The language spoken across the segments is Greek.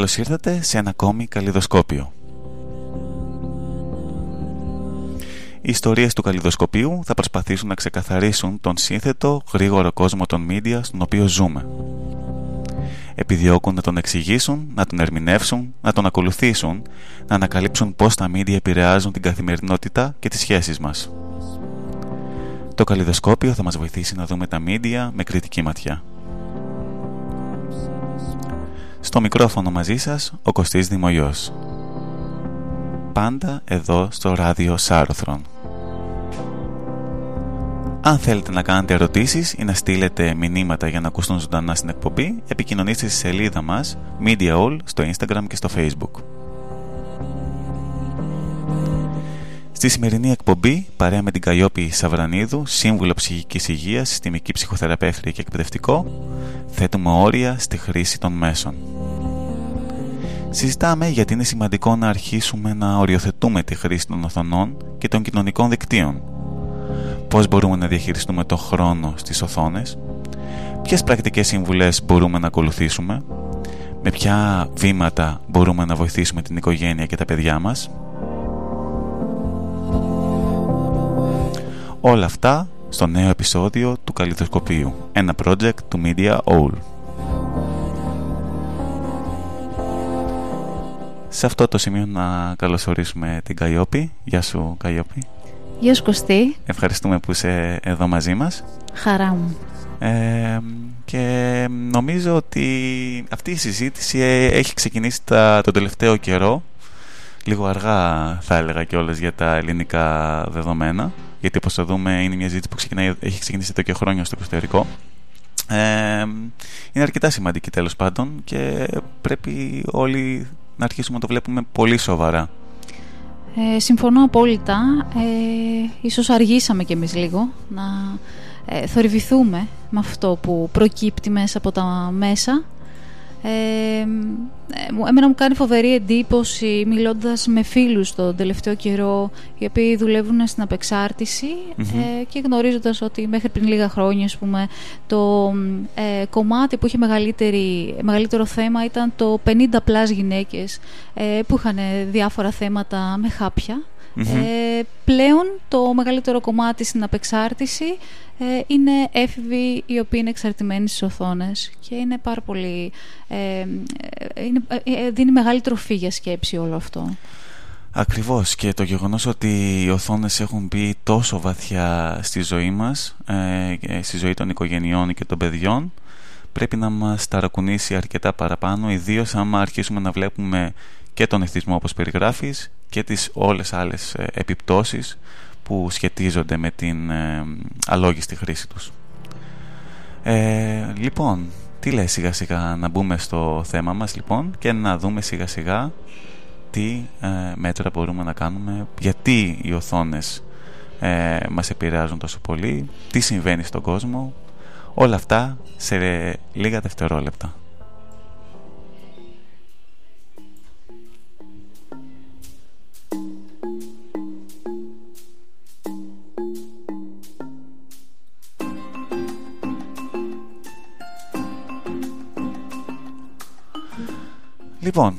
Καλώς ήρθατε σε ένα ακόμη καλλιδοσκόπιο. Οι ιστορίες του καλλιδοσκοπίου θα προσπαθήσουν να ξεκαθαρίσουν τον σύνθετο, γρήγορο κόσμο των media στον οποίο ζούμε. Επιδιώκουν να τον εξηγήσουν, να τον ερμηνεύσουν, να τον ακολουθήσουν, να ανακαλύψουν πώς τα media επηρεάζουν την καθημερινότητα και τις σχέσεις μας. Το καλλιδοσκόπιο θα μας βοηθήσει να δούμε τα media με κριτική ματιά. Στο μικρόφωνο μαζί σας ο Κωστής Δημογιός. Πάντα εδώ στο ράδιο Σάρωθρον. Αν θέλετε να κάνετε ερωτήσεις ή να στείλετε μηνύματα για να ακούσουν ζωντανά στην εκπομπή, επικοινωνήστε στη σελίδα μας Media All στο Instagram και στο Facebook. Στη σημερινή εκπομπή, παρέα με την Καϊόπη Σαβρανίδου, σύμβουλο ψυχικής υγείας, συστημική ψυχοθεραπεύτρια και εκπαιδευτικό, θέτουμε όρια στη χρήση των μέσων. Συζητάμε γιατί είναι σημαντικό να αρχίσουμε να οριοθετούμε τη χρήση των οθονών και των κοινωνικών δικτύων. Πώς μπορούμε να διαχειριστούμε το χρόνο στις οθόνες, ποιες πρακτικές συμβουλές μπορούμε να ακολουθήσουμε, με ποια βήματα μπορούμε να βοηθήσουμε την οικογένεια και τα παιδιά μας. Όλα αυτά στο νέο επεισόδιο του Καλλιδοσκοπίου, ένα project του Media All. Σε αυτό το σημείο να καλωσορίσουμε την Καϊόπη. Γεια σου Καϊόπη. Γεια σου Κωστή. Ευχαριστούμε που είσαι εδώ μαζί μας. Χαρά μου. Ε, και νομίζω ότι αυτή η συζήτηση ε, έχει ξεκινήσει τα, τον τελευταίο καιρό λίγο αργά θα έλεγα κιόλας για τα ελληνικά δεδομένα γιατί όπως θα δούμε είναι μια συζήτηση που ξεκινάει, έχει ξεκινήσει εδώ και χρόνια στο εξωτερικό ε, είναι αρκετά σημαντική τέλος πάντων και πρέπει όλοι να αρχίσουμε να το βλέπουμε πολύ σοβαρά. Ε, συμφωνώ απόλυτα. Ε, ίσως αργήσαμε κι εμείς λίγο να ε, θορυβηθούμε με αυτό που προκύπτει μέσα από τα μέσα ε, εμένα μου κάνει φοβερή εντύπωση μιλώντας με φίλους τον τελευταίο καιρό οι οποίοι δουλεύουν στην απεξαρτηση ε, και γνωρίζοντας ότι μέχρι πριν λίγα χρόνια πούμε, το ε, κομμάτι που είχε μεγαλύτερο θέμα ήταν το 50 πλάς γυναίκες ε, που είχαν διάφορα θέματα με χάπια ε, πλέον το μεγαλύτερο κομμάτι στην απεξάρτηση ε, είναι έφηβοι οι οποίοι είναι εξαρτημένοι στις οθόνες και είναι πάρα πολύ... Ε, είναι, δίνει μεγάλη τροφή για σκέψη όλο αυτό. Ακριβώς και το γεγονός ότι οι οθόνες έχουν μπει τόσο βαθιά στη ζωή μας, στη ζωή των οικογενειών και των παιδιών, πρέπει να μας ταρακουνήσει αρκετά παραπάνω, ιδίως άμα αρχίσουμε να βλέπουμε και τον εθισμό όπως περιγράφεις και τις όλες άλλες ε, επιπτώσεις που σχετίζονται με την ε, αλόγιστη χρήση τους. Ε, λοιπόν, τι λέει σιγά σιγά να μπούμε στο θέμα μας λοιπόν και να δούμε σιγά σιγά τι ε, μέτρα μπορούμε να κάνουμε, γιατί οι οθόνες ε, μας επηρεάζουν τόσο πολύ, τι συμβαίνει στον κόσμο, όλα αυτά σε λίγα δευτερόλεπτα. Λοιπόν,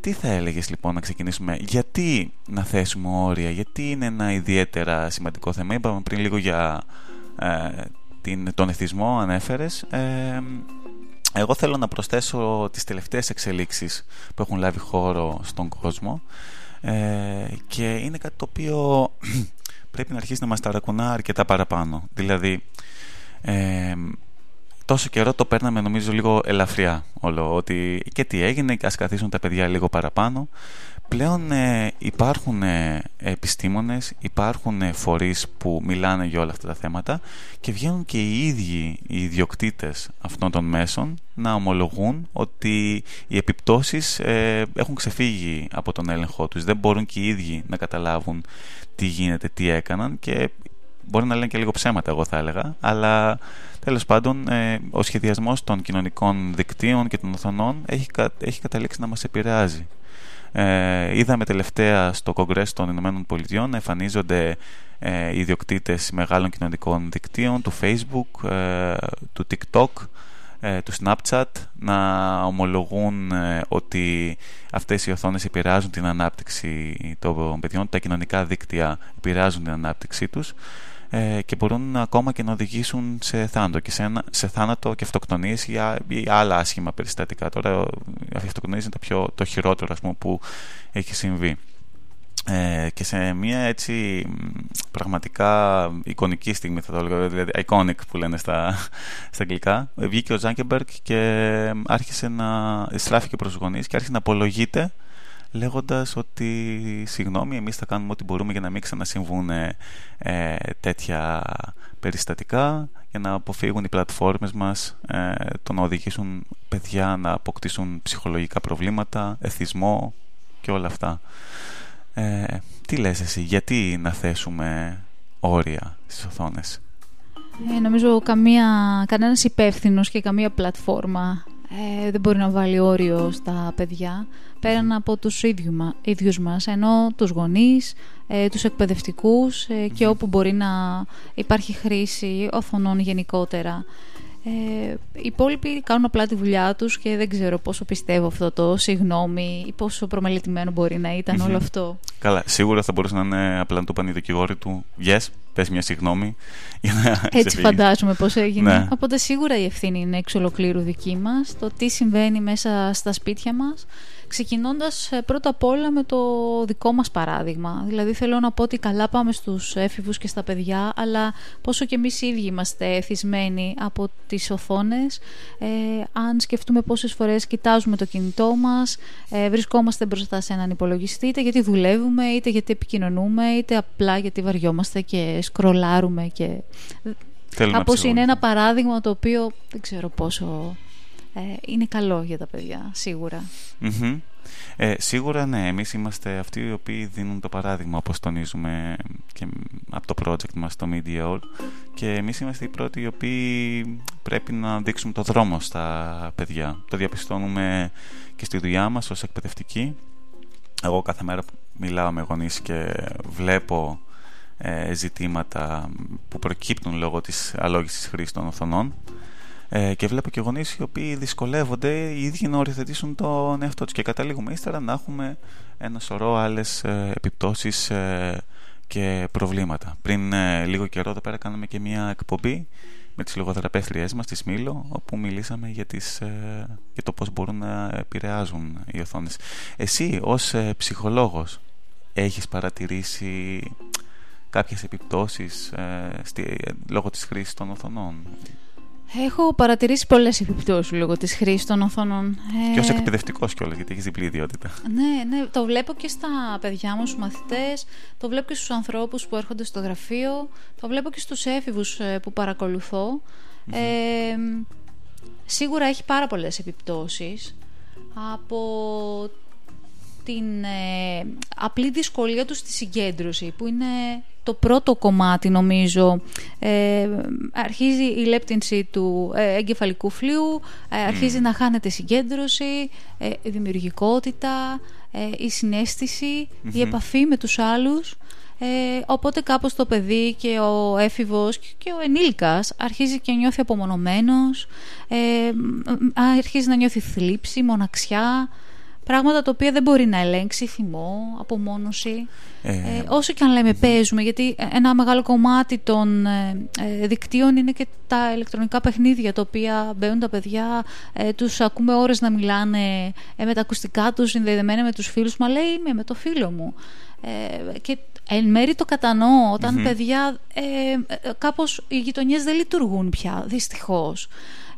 τι θα έλεγες λοιπόν να ξεκινήσουμε, γιατί να θέσουμε όρια, γιατί είναι ένα ιδιαίτερα σημαντικό θέμα; Είπαμε πριν λίγο για ε, την, τον εθισμό, ανέφερες. Ε, εγώ θέλω να προσθέσω τις τελευταίες εξελίξεις που έχουν λάβει χώρο στον κόσμο ε, και είναι κάτι το οποίο πρέπει να αρχίσει να μας ταρακουνά αρκετά παραπάνω. Δηλαδή, ε, τόσο καιρό το παίρναμε νομίζω λίγο ελαφριά όλο ότι και τι έγινε ας καθίσουν τα παιδιά λίγο παραπάνω. Πλέον ε, υπάρχουν ε, επιστήμονες υπάρχουν ε, φορείς που μιλάνε για όλα αυτά τα θέματα και βγαίνουν και οι ίδιοι οι ιδιοκτήτες αυτών των μέσων να ομολογούν ότι οι επιπτώσεις ε, έχουν ξεφύγει από τον έλεγχό τους. Δεν μπορούν και οι ίδιοι να καταλάβουν τι γίνεται, τι έκαναν και μπορεί να λένε και λίγο ψέματα εγώ θα έλεγα αλλά Τέλος πάντων, ε, ο σχεδιασμός των κοινωνικών δικτύων και των οθονών έχει, έχει καταλήξει να μας επηρεάζει. Ε, είδαμε τελευταία στο Κογκρέσο των Ηνωμένων Πολιτειών να εμφανίζονται ε, ιδιοκτήτες μεγάλων κοινωνικών δικτύων, του Facebook, ε, του TikTok, ε, του Snapchat να ομολογούν ε, ότι αυτές οι οθόνες επηρεάζουν την ανάπτυξη των παιδιών, τα κοινωνικά δίκτυα επηρεάζουν την ανάπτυξή τους ε, και μπορούν ακόμα και να οδηγήσουν σε θάνατο και σε, σε θάνατο και αυτοκτονίες ή, ή, άλλα άσχημα περιστατικά. Τώρα η αυτοκτονίες είναι το, πιο, το χειρότερο ας πούμε, που έχει συμβεί. Ε, και σε μια έτσι πραγματικά εικονική στιγμή θα το έλεγα, δηλαδή iconic που λένε στα, στα αγγλικά, βγήκε ο Ζάγκεμπεργκ και άρχισε να στράφηκε προς γονείς και άρχισε να απολογείται λέγοντας ότι συγγνώμη εμείς θα κάνουμε ό,τι μπορούμε για να μην ξανασυμβούν ε, τέτοια περιστατικά για να αποφύγουν οι πλατφόρμες μας ε, το να οδηγήσουν παιδιά να αποκτήσουν ψυχολογικά προβλήματα, εθισμό και όλα αυτά. Ε, τι λες εσύ, γιατί να θέσουμε όρια στις οθόνες; Ε, νομίζω καμία, κανένας υπεύθυνος και καμία πλατφόρμα ε, δεν μπορεί να βάλει όριο στα παιδιά πέραν από τους ίδιου, ίδιους μας ενώ τους γονείς, ε, τους εκπαιδευτικούς ε, και όπου μπορεί να υπάρχει χρήση οθονών γενικότερα ε, οι υπόλοιποι κάνουν απλά τη δουλειά τους και δεν ξέρω πόσο πιστεύω αυτό το συγγνώμη ή πόσο προμελετημένο μπορεί να ηταν όλο αυτό. Καλά, σίγουρα θα μπορούσε να είναι απλά να το πάνε οι δικηγόροι του Yes, πες μια συγγνώμη για να Έτσι φαντάζομαι πώς έγινε. Ναι. Οπότε σίγουρα η ευθύνη είναι εξ ολοκλήρου δική μας. Το τι συμβαίνει μέσα στα σπίτια μας ξεκινώντας ε, πρώτα απ' όλα με το δικό μας παράδειγμα. Δηλαδή θέλω να πω ότι καλά πάμε στους έφηβους και στα παιδιά, αλλά πόσο και εμείς οι ίδιοι είμαστε εθισμένοι από τις οθόνες, ε, αν σκεφτούμε πόσες φορές κοιτάζουμε το κινητό μας, ε, βρισκόμαστε μπροστά σε έναν υπολογιστή, είτε γιατί δουλεύουμε, είτε γιατί επικοινωνούμε, είτε απλά γιατί βαριόμαστε και σκρολάρουμε και... Κάπως είναι ένα παράδειγμα το οποίο δεν ξέρω πόσο ε, είναι καλό για τα παιδιά, Ε, σίγουρα ναι, εμείς είμαστε αυτοί οι οποίοι δίνουν το παράδειγμα όπως τονίζουμε και από το project μας το Media και εμείς είμαστε οι πρώτοι οι οποίοι πρέπει να δείξουμε το δρόμο στα παιδιά. Το διαπιστώνουμε και στη δουλειά μας ως εκπαιδευτικοί. Εγώ κάθε μέρα μιλάω με γονείς και βλέπω ε, ζητήματα που προκύπτουν λόγω της αλόγησης χρήσης των οθονών ε, και βλέπω και γονείς οι οποίοι δυσκολεύονται οι ίδιοι να οριοθετήσουν τον εαυτό τους. Και καταλήγουμε ύστερα να έχουμε ένα σωρό άλλες επιπτώσεις ε, και προβλήματα. Πριν ε, λίγο καιρό εδώ πέρα κάναμε και μια εκπομπή με τις λογοθεραπεύτριές μας στη Μήλο όπου μιλήσαμε για, τις, ε, για το πώς μπορούν να επηρεάζουν οι οθόνες. Εσύ ως ψυχολόγος έχεις παρατηρήσει κάποιες επιπτώσεις στη, λόγω της χρήσης των οθονών; Έχω παρατηρήσει πολλές επιπτώσεις λόγω της χρήσης των οθόνων. Και ως ε, εκπαιδευτικός κιόλας, γιατί έχεις διπλή ιδιότητα. Ναι, ναι, το βλέπω και στα παιδιά μου, στους μαθητές, το βλέπω και στους ανθρώπους που έρχονται στο γραφείο, το βλέπω και στους έφηβους ε, που παρακολουθω Ε, σίγουρα έχει πάρα πολλές επιπτώσεις από την ε, απλή δυσκολία τους στη συγκέντρωση που είναι το πρώτο κομμάτι νομίζω ε, αρχίζει η λέπτυνση του ε, εγκεφαλικού φλοιού ε, αρχίζει να χάνεται συγκέντρωση η δημιουργικότητα η συνεστηση η επαφή με τους άλλους. Οπότε κάπως το παιδί και ο έφηβος και ο ενήλικας αρχίζει και νιώθει απομονωμένος αρχίζει να νιώθει θλίψη, μοναξιά Πράγματα τα οποία δεν μπορεί να ελέγξει, θυμό, απομόνωση. Ε, ε, όσο και αν λέμε παίζουμε, γιατί ένα μεγάλο κομμάτι των ε, ε, δικτύων είναι και τα ηλεκτρονικά παιχνίδια, τα οποία μπαίνουν τα παιδιά, ε, τους ακούμε ώρες να μιλάνε με τα ακουστικά τους, συνδεδεμένα με τους φίλους, μα λέει είμαι με το φίλο μου. και εν μέρη το κατανοώ, όταν παιδιά κάπως οι γειτονιές δεν λειτουργούν πια, δυστυχώς.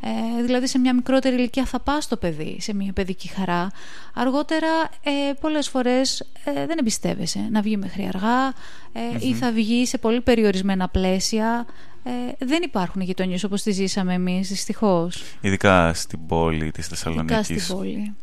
Ε, δηλαδή σε μια μικρότερη ηλικία θα πας στο παιδί, σε μια παιδική χαρά. Αργότερα ε, πολλές φορές ε, δεν εμπιστεύεσαι να βγει μέχρι αργά ε, ή θα βγει σε πολύ περιορισμένα πλαίσια. Ε, δεν υπάρχουν γειτονιές όπως τις ζήσαμε εμείς, δυστυχώς. Ειδικά στην πόλη της Θεσσαλονίκης. Ειδικά στην πόλη.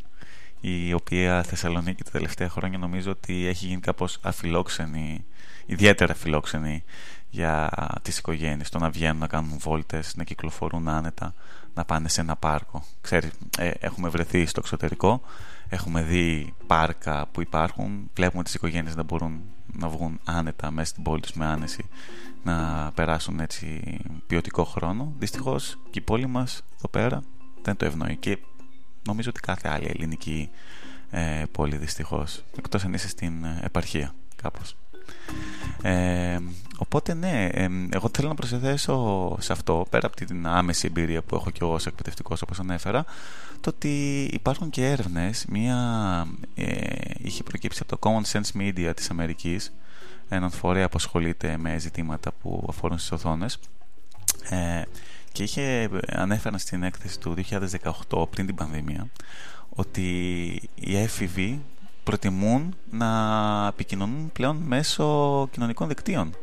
Η οποία Θεσσαλονίκη τα τελευταία χρόνια νομίζω ότι έχει γίνει κάπως αφιλόξενη, ιδιαίτερα αφιλόξενη για τις οικογένειες, το να βγαίνουν να κάνουν βόλτες, να κυκλοφορούν άνετα να πάνε σε ένα πάρκο. Ξέρεις, ε, έχουμε βρεθεί στο εξωτερικό, έχουμε δει πάρκα που υπάρχουν, βλέπουμε τις οικογένειες να μπορούν να βγουν άνετα μέσα στην πόλη τους με άνεση, να περάσουν έτσι ποιοτικό χρόνο. Δυστυχώς και η πόλη μας εδώ πέρα δεν το ευνοεί και νομίζω ότι κάθε άλλη ελληνική ε, πόλη δυστυχώς εκτός αν είσαι στην ε, επαρχία κάπως. Ε, οπότε ναι ε, εγώ θέλω να προσθέσω σε αυτό πέρα από την άμεση εμπειρία που έχω και εγώ ως εκπαιδευτικός όπως ανέφερα το ότι υπάρχουν και έρευνες. Μία ε, είχε προκύψει από το Common Sense Media της Αμερικής έναν φορέα που ασχολείται με ζητήματα που αφορούν στις οθόνες. Ε, και είχε ανέφεραν στην έκθεση του 2018 πριν την πανδημία ότι οι έφηβοι προτιμούν να επικοινωνούν πλέον μέσω κοινωνικών δικτύων.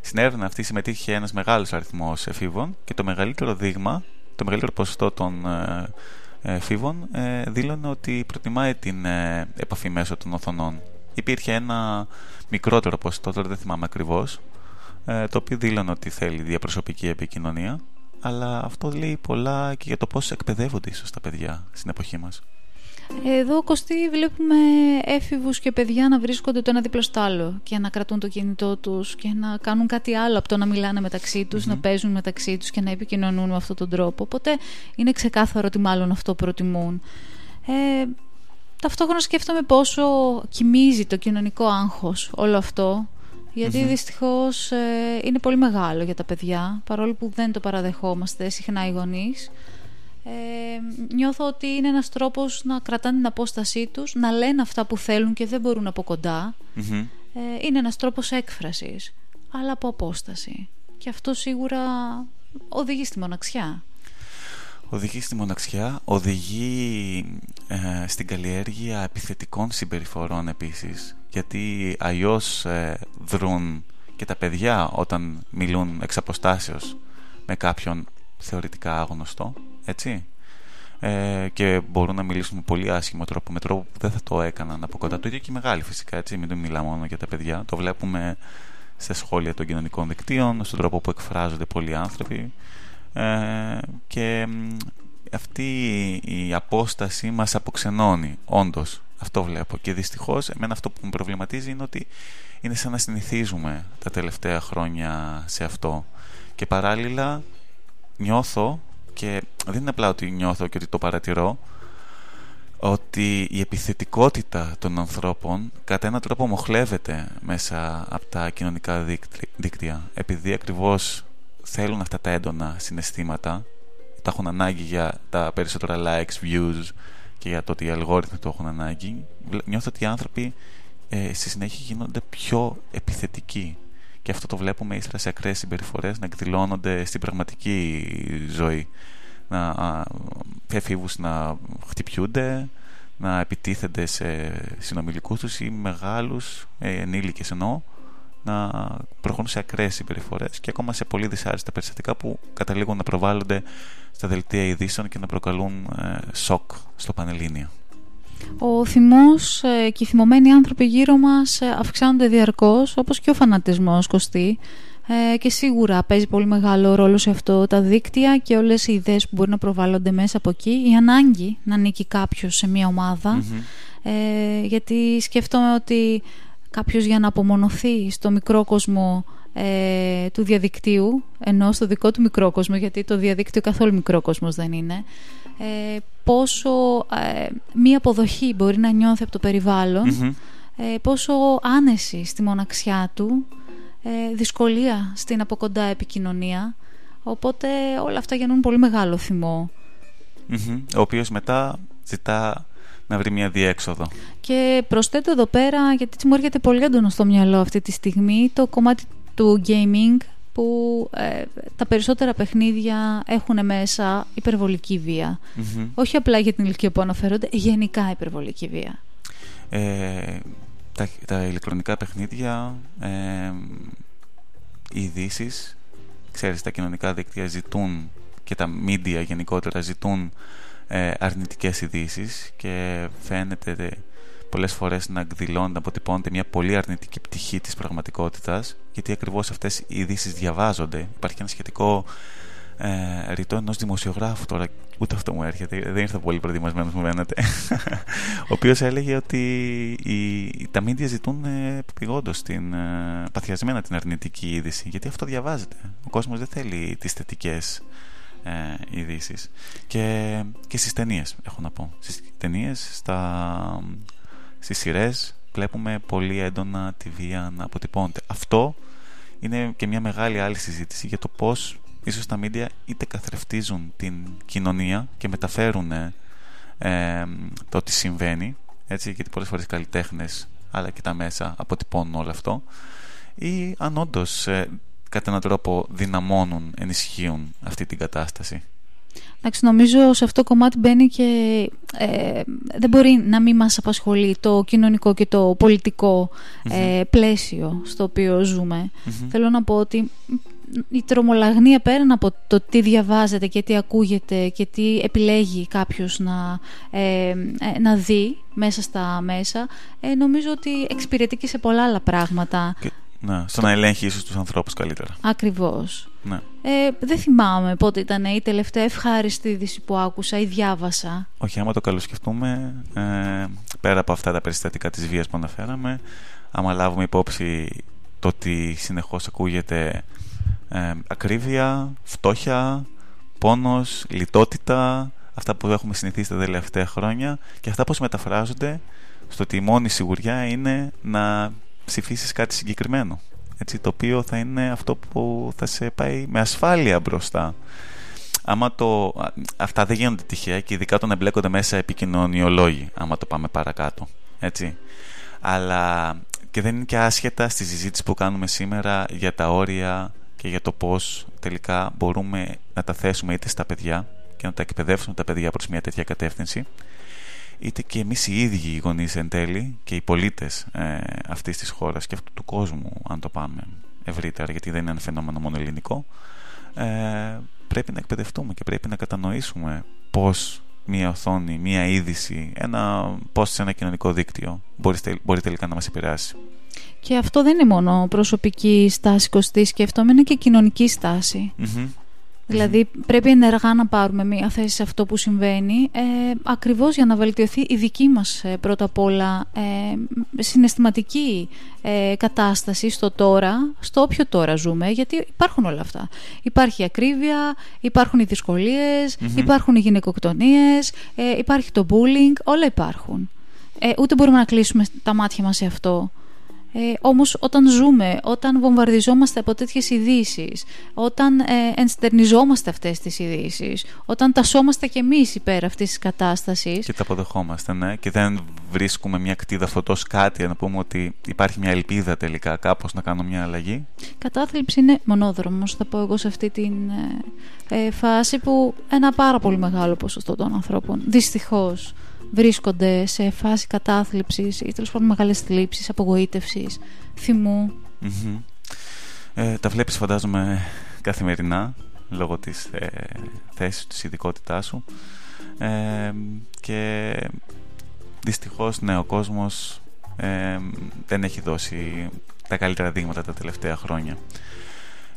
Στην έρευνα αυτή συμμετείχε ένας μεγάλος αριθμός εφήβων και το μεγαλύτερο δείγμα, το μεγαλύτερο ποσοστό των ε, εφήβων ε, δήλωνε ότι προτιμάει την ε, επαφή μέσω των οθονών. Υπήρχε ένα μικρότερο ποσοστό, τώρα δεν θυμάμαι ακριβώς, το οποίο δήλωνε ότι θέλει διαπροσωπική επικοινωνία αλλά αυτό λέει πολλά και για το πώς εκπαιδεύονται ίσως τα παιδιά στην εποχή μας. Εδώ, Κωστή, βλέπουμε έφηβους και παιδιά να βρίσκονται το ένα δίπλο στο άλλο και να κρατούν το κινητό τους και να κάνουν κάτι άλλο από το να μιλάνε μεταξύ τους, να παίζουν μεταξύ τους και να επικοινωνούν με αυτόν τον τρόπο. Οπότε είναι ξεκάθαρο ότι μάλλον αυτό προτιμούν. Ε, ταυτόχρονα σκέφτομαι πόσο κοιμίζει το κοινωνικό άγχος όλο αυτό γιατί mm-hmm. δυστυχώς ε, είναι πολύ μεγάλο για τα παιδιά παρόλο που δεν το παραδεχόμαστε συχνά οι γονείς. Ε, νιώθω ότι είναι ένας τρόπος να κρατάνε την απόστασή τους να λένε αυτά που θέλουν και δεν μπορούν από κοντά. Ε, είναι ένας τρόπος έκφρασης αλλά από απόσταση. Και αυτό σίγουρα οδηγεί στη μοναξιά Οδηγεί στη μοναξιά, οδηγεί ε, στην καλλιέργεια επιθετικών συμπεριφορών επίσης γιατί αλλιώς ε, δρούν και τα παιδιά όταν μιλούν εξ αποστάσεως με κάποιον θεωρητικά άγνωστο, έτσι. Ε, και μπορούν να μιλήσουν με πολύ άσχημο τρόπο, με τρόπο που δεν θα το έκαναν από κοντά. Το ίδιο και οι μεγάλοι φυσικά, έτσι. Μην το μιλάμε μόνο για τα παιδιά. Το βλέπουμε σε σχόλια των κοινωνικών δικτύων, στον τρόπο που εκφράζονται πολλοί άνθρωποι. Ε, και αυτή η απόσταση μας αποξενώνει, όντως. Αυτό βλέπω. Και δυστυχώς, εμένα αυτό που με προβληματίζει είναι ότι είναι σαν να συνηθίζουμε τα τελευταία χρόνια σε αυτό. Και παράλληλα νιώθω, και δεν είναι απλά ότι νιώθω και ότι το παρατηρώ, ότι η επιθετικότητα των ανθρώπων κατά έναν τρόπο μοχλεύεται μέσα από τα κοινωνικά δίκτυα επειδή ακριβώς θέλουν αυτά τα έντονα συναισθήματα τα έχουν ανάγκη για τα περισσότερα likes, views και για το ότι οι αλγόριθμοι το έχουν ανάγκη, νιώθω ότι οι άνθρωποι ε, στη συνέχεια γίνονται πιο επιθετικοί. Και αυτό το βλέπουμε ύστερα σε ακραίες συμπεριφορές να εκδηλώνονται στην πραγματική ζωή. Να εφήβους να χτυπιούνται, να επιτίθενται σε συνομιλικούς τους ή μεγάλους ε, ενήλικες εννοώ να προχωρούν σε ακραίες συμπεριφορές και ακόμα σε πολύ δυσάρεστα περιστατικά που καταλήγουν να προβάλλονται στα δελτία ειδήσεων και να προκαλούν ε, σοκ στο Πανελλήνιο. Ο θυμός ε, και οι θυμωμένοι άνθρωποι γύρω μας ε, αυξάνονται διαρκώς, όπως και ο φανατισμός, Κωστή. και σίγουρα παίζει πολύ μεγάλο ρόλο σε αυτό τα δίκτυα και όλες οι ιδέες που μπορεί να προβάλλονται μέσα από εκεί. Η ανάγκη να ανήκει κάποιος σε μια ομαδα γιατί σκέφτομαι ότι κάποιος για να απομονωθεί στο μικρό κόσμο ε, του διαδικτύου, ενώ στο δικό του μικρό κόσμο, γιατί το διαδίκτυο καθόλου μικρό κόσμος δεν είναι, ε, πόσο ε, μία αποδοχή μπορεί να νιώθει από το περιβαλλον ε, πόσο άνεση στη μοναξιά του, ε, δυσκολία στην από κοντά επικοινωνία, οπότε όλα αυτά γεννούν πολύ μεγάλο Ο οποίος μετά ζητά να βρει μια διέξοδο. Και προσθέτω εδώ πέρα, γιατί μου έρχεται πολύ έντονο στο μυαλό αυτή τη στιγμή, το κομμάτι του gaming που ε, τα περισσότερα παιχνίδια έχουν μέσα υπερβολική Όχι απλά για την ηλικία που αναφέρονται, γενικά υπερβολική βία. Ε, τα, τα ηλεκτρονικά παιχνίδια, ε, οι ειδήσεις, ξέρεις, τα κοινωνικά δίκτυα ζητούν και τα media γενικότερα ζητούν ε, αρνητικές ειδήσεις και φαίνεται πολλές φορές να εκδηλώνεται, να αποτυπώνεται μια πολύ αρνητική πτυχή της πραγματικότητας γιατί ακριβώς αυτές οι ειδήσεις διαβάζονται. Υπάρχει ένα σχετικό ε, ρητό ενός δημοσιογράφου τώρα, ούτε αυτό μου έρχεται, δεν ήρθα πολύ προετοιμασμένος, μου φαίνεται. ο οποίος έλεγε ότι οι, τα μίντια ζητούν ε, την ε, παθιασμένα την αρνητική είδηση, γιατί αυτό διαβάζεται. Ο κόσμος δεν θέλει τις θετικές ε, ειδήσεις. Και, και στις ταινίες, έχω να πω. Στις ταινίες, στα, στις σειρές, βλέπουμε πολύ έντονα τη βία να αποτυπώνεται. Αυτό είναι και μια μεγάλη άλλη συζήτηση για το πώς ίσως τα μίντια είτε καθρεφτίζουν την κοινωνία και μεταφέρουν ε, το τι συμβαίνει έτσι, γιατί πολλές φορές οι καλλιτέχνες αλλά και τα μέσα αποτυπώνουν όλο αυτό ή αν όντως ε, κατά έναν τρόπο δυναμώνουν, ενισχύουν αυτή την κατάσταση. Εντάξει, νομίζω σε αυτό το κομμάτι μπαίνει και ε, δεν μπορεί να μην μας απασχολεί το κοινωνικό και το πολιτικο ε, πλαίσιο στο οποίο Θέλω να πω ότι η τρομολαγνία πέραν από το τι διαβάζεται και τι ακούγεται και τι επιλέγει κάποιος να, ε, να δει μέσα στα μέσα νομίζω ότι εξυπηρετεί και σε πολλά άλλα πράγματα. Ναι, στο να ελέγχει ίσως τους ανθρώπους καλύτερα. Ακριβώς. Ναι. Ε, δεν θυμάμαι πότε ήταν η τελευταία ευχάριστη είδηση που άκουσα ή διάβασα. Όχι, άμα το καλοσκεφτούμε, ε, πέρα από αυτά τα περιστατικά της βίας που αναφέραμε, άμα λάβουμε υπόψη το ότι συνεχώς ακούγεται ε, ακρίβεια, φτώχεια, πόνος, λιτότητα, αυτά που έχουμε συνηθίσει τα τελευταία χρόνια και αυτά πώς μεταφράζονται στο ότι η μόνη σιγουριά είναι να ψηφίσεις κάτι συγκεκριμένο. Έτσι, το οποίο θα είναι αυτό που θα σε πάει με ασφάλεια μπροστά. Άμα το, αυτά δεν γίνονται τυχαία και ειδικά όταν εμπλέκονται μέσα επικοινωνιολόγοι άμα το πάμε παρακάτω έτσι. αλλά και δεν είναι και άσχετα στη συζήτηση που κάνουμε σήμερα για τα όρια και για το πώς τελικά μπορούμε να τα θέσουμε είτε στα παιδιά και να τα εκπαιδεύσουμε τα παιδιά προς μια τέτοια κατεύθυνση είτε και εμείς οι ίδιοι οι γονείς εν τέλει και οι πολίτες ε, αυτής της χώρας και αυτού του κόσμου αν το πάμε ευρύτερα γιατί δεν είναι ένα φαινόμενο μόνο ελληνικό ε, πρέπει να εκπαιδευτούμε και πρέπει να κατανοήσουμε πώς μία οθόνη, μία είδηση, ένα post σε ένα κοινωνικό δίκτυο μπορείς, μπορεί τελικά να μας επηρεάσει. Και αυτό δεν είναι μόνο προσωπική στάση κοστής, σκέφτομαι, είναι και κοινωνική Δηλαδή πρέπει ενεργά να πάρουμε μία θέση σε αυτό που συμβαίνει ε, ακριβώς για να βελτιωθεί η δική μας ε, πρώτα απ' όλα ε, συναισθηματική ε, κατάσταση στο τώρα, στο όποιο τώρα ζούμε γιατί υπάρχουν όλα αυτά. Υπάρχει η ακρίβεια, υπάρχουν οι δυσκολιες υπάρχουν οι γυναικοκτονίες, ε, υπάρχει το bullying, όλα υπάρχουν. Ε, ούτε μπορούμε να κλείσουμε τα μάτια μας σε αυτό. Ε, όμως όταν ζούμε, όταν βομβαρδιζόμαστε από τέτοιες ειδήσει, όταν ε, ενστερνιζόμαστε αυτές τις ειδήσει, όταν τασόμαστε κι εμείς υπέρ αυτής της κατάστασης. Και τα αποδεχόμαστε, ναι, και δεν βρίσκουμε μια κτίδα φωτός κάτι να πούμε ότι υπάρχει μια ελπίδα τελικά κάπως να κάνω μια αλλαγή. Κατάθλιψη είναι μονόδρομος θα πω εγώ σε αυτή τη ε, ε, φάση που ένα πάρα πολύ μεγάλο ποσοστό των ανθρώπων δυστυχώς βρίσκονται σε φάση κατάθλιψης ή τέλος πάντων μεγάλες θλίψεις, απογοήτευσης, θυμού. Ε, τα βλέπεις φαντάζομαι καθημερινά λόγω της ε, θέσης, της ειδικότητάς σου ε, και δυστυχώς ναι, ο κόσμος ε, δεν έχει δώσει τα καλύτερα δείγματα τα τελευταία χρόνια.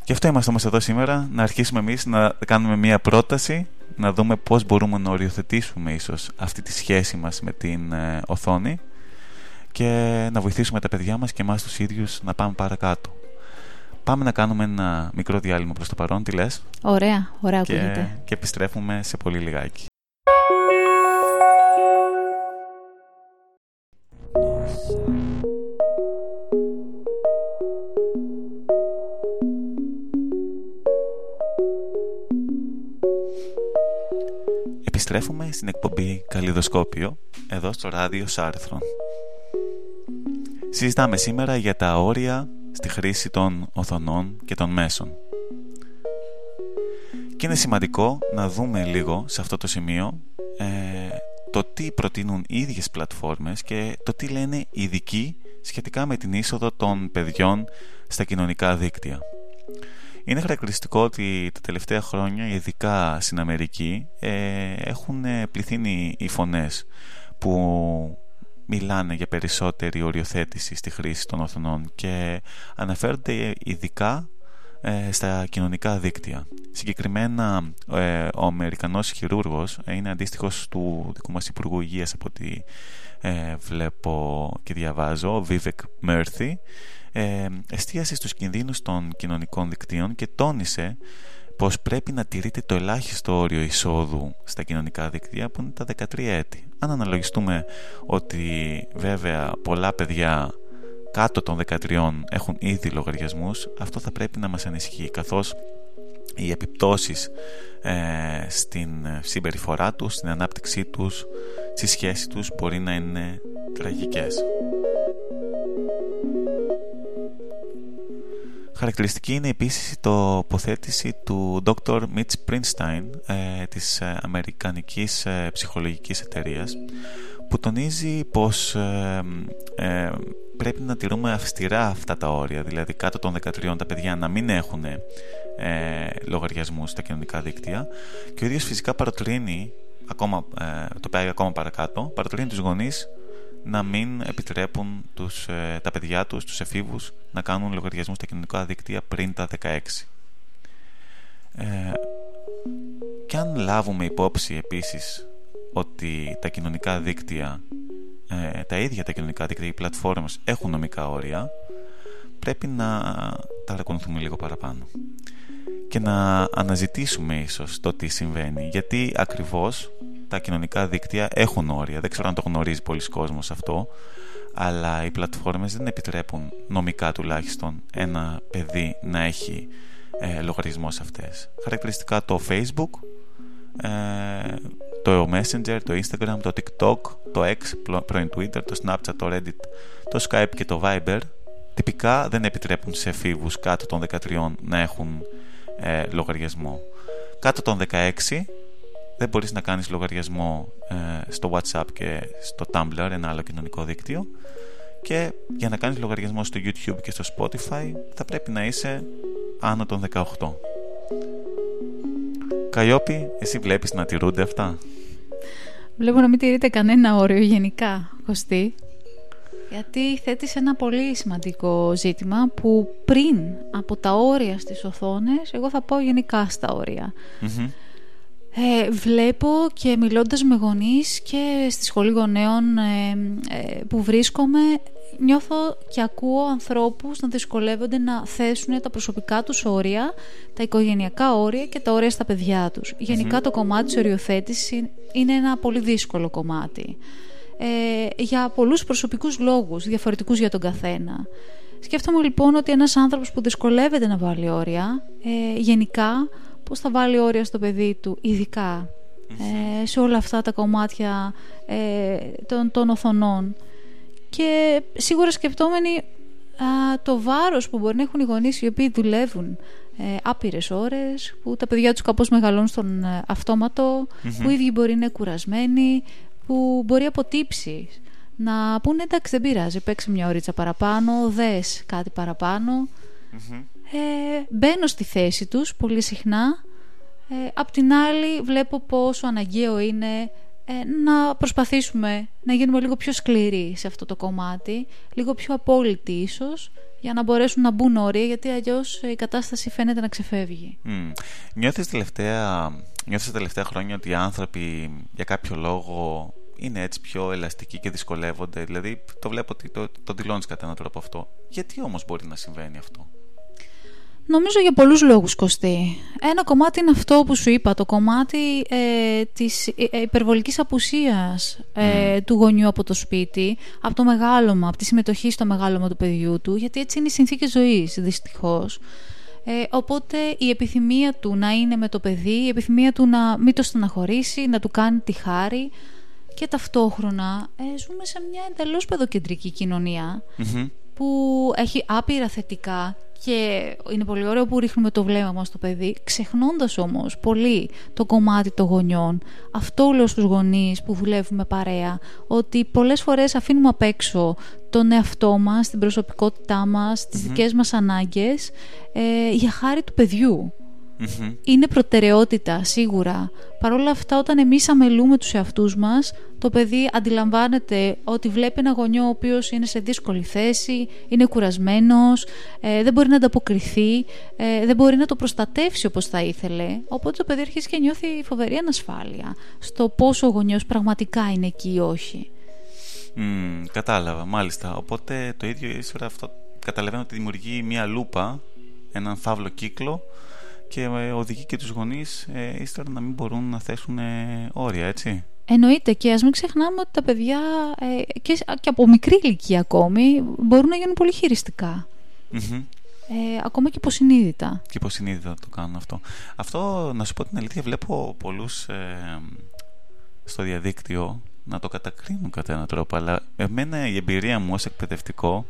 Γι' αυτό είμαστε όμως εδώ σήμερα, να αρχίσουμε εμείς να κάνουμε μία πρόταση να δούμε πώς μπορούμε να οριοθετήσουμε ίσως αυτή τη σχέση μας με την ε, οθόνη και να βοηθήσουμε τα παιδιά μας και εμάς τους ίδιους να πάμε παρακάτω. Πάμε να κάνουμε ένα μικρό διάλειμμα προς το παρόν, τι λες; Ωραία, ωραία και, και επιστρέφουμε σε πολύ λιγάκι. Επιστρέφουμε στην εκπομπή Καλλιδοσκόπιο εδώ στο ράδιο Σάρθρον. Συζητάμε σήμερα για τα όρια στη χρήση των οθονών και των μέσων. Και είναι σημαντικό να δούμε λίγο σε αυτό το σημείο ε, το τι προτείνουν οι ίδιες πλατφόρμες και το τι λένε οι ειδικοί σχετικά με την είσοδο των παιδιών στα κοινωνικά δίκτυα. Είναι χαρακτηριστικό ότι τα τελευταία χρόνια, ειδικά στην Αμερική, ε, έχουν πληθύνει οι φωνές που μιλάνε για περισσότερη οριοθέτηση στη χρήση των οθονών και αναφέρονται ειδικά ε, στα κοινωνικά δίκτυα. Συγκεκριμένα ε, ο Αμερικανός χειρούργος είναι αντίστοιχος του δικού μας Υπουργού Υγείας από ό,τι βλέπω και διαβάζω, ο Vivek Murthy ε, εστίασε στους κινδύνους των κοινωνικών δικτύων και τόνισε πως πρέπει να τηρείται το ελάχιστο όριο εισόδου στα κοινωνικά δίκτυα που είναι τα 13 έτη. Αν αναλογιστούμε ότι βέβαια πολλά παιδιά κάτω των 13 έχουν ήδη λογαριασμούς, αυτό θα πρέπει να μας ανισχύει καθώς οι επιπτώσεις ε, στην συμπεριφορά τους, στην ανάπτυξή τους, στη σχέση τους μπορεί να είναι τραγικές. Χαρακτηριστική είναι επίσης η τοποθέτηση του Dr. Mitch Prinstein ε, της ε, Αμερικανικής ε, Ψυχολογικής Εταιρείας που τονίζει πως ε, πρέπει να τηρούμε αυστηρά αυτά τα όρια δηλαδή κάτω των 13 τα παιδιά να μην έχουν ε, λογαριασμούς στα κοινωνικά δίκτυα και ο ίδιος φυσικά παροτρύνει ακόμα, το πάει ακόμα παρακάτω παροτρύνει τους γονείς να μην επιτρέπουν τους, ε, τα παιδιά τους, τους εφήβους, να κάνουν λογαριασμούς στα κοινωνικά δίκτυα πριν τα 16. Ε, και αν λάβουμε υπόψη επίσης ότι τα κοινωνικά δίκτυα, ε, τα ίδια τα κοινωνικά δίκτυα, οι πλατφόρμες έχουν νομικά όρια, πρέπει να ταρακονθούμε λίγο παραπάνω και να αναζητήσουμε ίσως το τι συμβαίνει γιατί ακριβώς τα κοινωνικά δίκτυα έχουν όρια. Δεν ξέρω αν το γνωρίζει πολλοί κόσμος αυτό, αλλά οι πλατφόρμες δεν επιτρέπουν νομικά τουλάχιστον ένα παιδί να έχει ε, λογαριασμό σε αυτές. Χαρακτηριστικά το Facebook, ε, το Messenger, το Instagram, το TikTok, το X, πρώην Twitter, το Snapchat, το Reddit, το Skype και το Viber τυπικά δεν επιτρέπουν σε εφήβους κάτω των 13 να έχουν ε, λογαριασμό. Κάτω των 16 δεν μπορείς να κάνεις λογαριασμό ε, στο WhatsApp και στο Tumblr, ένα άλλο κοινωνικό δίκτυο και για να κάνεις λογαριασμό στο YouTube και στο Spotify θα πρέπει να είσαι άνω των 18. Καϊόπη, εσύ βλέπεις να τηρούνται αυτά; Βλέπω να μην τηρείται κανένα όριο γενικά, Κωστή. Γιατί θέτεις ένα πολύ σημαντικό ζήτημα που πριν από τα όρια στις οθόνες, εγώ θα πω γενικά στα ορια ε, βλέπω και μιλώντας με γονείς και στη σχολή γονέων ε, ε, που βρίσκομαι νιώθω και ακούω ανθρώπους να δυσκολεύονται να θέσουν τα προσωπικά τους όρια, τα οικογενειακά όρια και τα όρια στα παιδιά τους. Γενικά το κομμάτι της οριοθέτησης είναι ένα πολύ δύσκολο κομμάτι. Ε, για πολλούς προσωπικούς λόγους, διαφορετικούς για τον καθένα. Σκέφτομαι λοιπόν ότι ένας άνθρωπος που δυσκολεύεται να βάλει όρια, ε, γενικά πώς θα βάλει όρια στο παιδί του, ειδικά ε, σε όλα αυτά τα κομμάτια ε, των, των οθονών. Και σίγουρα σκεφτόμενοι το βάρος που μπορεί να έχουν οι γονείς οι οποίοι δουλεύουν ε, άπειρες ώρες, που τα παιδιά τους κάπως μεγαλώνουν στον ε, αυτόματο, που οι ίδιοι μπορεί να είναι κουρασμένοι, που μπορεί από τύψεις να πούνε εντάξει δεν πειράζει, παίξει μια ώριτσα παραπάνω, δες κάτι παραπάνω ε, μπαίνω στη θέση τους πολύ συχνά. Ε, απ' την άλλη βλέπω πόσο αναγκαίο είναι ε, να προσπαθήσουμε να γίνουμε λίγο πιο σκληροί σε αυτό το κομμάτι, λίγο πιο απόλυτοι ίσως, για να μπορέσουν να μπουν όρια, γιατί αλλιώς η κατάσταση φαίνεται να ξεφεύγει. Mm. Νιώθεις, τελευταία, νιώθεις τα τελευταία χρόνια ότι οι άνθρωποι για κάποιο λόγο είναι έτσι πιο ελαστικοί και δυσκολεύονται; Δηλαδή, το βλέπω ότι το, το δηλώνεις κατά έναν τρόπο αυτό. Γιατί όμως μπορεί να συμβαίνει αυτό; Νομίζω για πολλούς λόγους, Κωστή. Ένα κομμάτι είναι αυτό που σου είπα, το κομμάτι ε, της ε, υπερβολικής απουσίας ε, του γονιού από το σπίτι, από το μεγάλωμα, από τη συμμετοχή στο μεγάλωμα του παιδιού του, γιατί έτσι είναι οι συνθήκες ζωής, δυστυχώς. Ε, οπότε η επιθυμία του να είναι με το παιδί, η επιθυμία του να μην το στεναχωρήσει, να του κάνει τη χάρη και ταυτόχρονα ε, ζούμε σε μια εντελώς παιδοκεντρική που έχει άπειρα θετικά και είναι πολύ ωραίο που ρίχνουμε το βλέμμα μας στο παιδί, ξεχνώντας όμως πολύ το κομμάτι των γονιών. Αυτό λέω στους γονείς που δουλεύουμε παρέα, ότι πολλές φορές αφήνουμε απ' έξω τον εαυτό μας, την προσωπικότητά μας, τις mm δικές μας ανάγκες, ε, για χάρη του παιδιου είναι προτεραιότητα σίγουρα. Παρ' όλα αυτά όταν εμείς αμελούμε τους εαυτούς μας το παιδί αντιλαμβάνεται ότι βλέπει ένα γονιό ο οποίος είναι σε δύσκολη θέση, είναι κουρασμένος, ε, δεν μπορεί να ανταποκριθεί, ε, δεν μπορεί να το προστατεύσει όπως θα ήθελε. Οπότε το παιδί αρχίζει και νιώθει φοβερή ανασφάλεια στο πόσο ο γονιός πραγματικά είναι εκεί ή όχι. Mm, κατάλαβα, μάλιστα. Οπότε το ίδιο ίσως αυτό καταλαβαίνω ότι δημιουργεί μια λούπα, έναν φαύλο κύκλο και οδηγεί και τους γονείς ε, ύστερα να μην μπορούν να θέσουν όρια, έτσι. Εννοείται και ας μην ξεχνάμε ότι τα παιδιά και, και από μικρή ηλικία ακόμη μπορούν να γίνουν πολύ ε, ακόμα και υποσυνείδητα. Και υποσυνείδητα το κάνουν αυτό. Αυτό, να σου πω την αλήθεια, βλέπω πολλούς ε, στο διαδίκτυο να το κατακρίνουν κατά έναν τρόπο, αλλά εμένα η εμπειρία μου ως εκπαιδευτικό,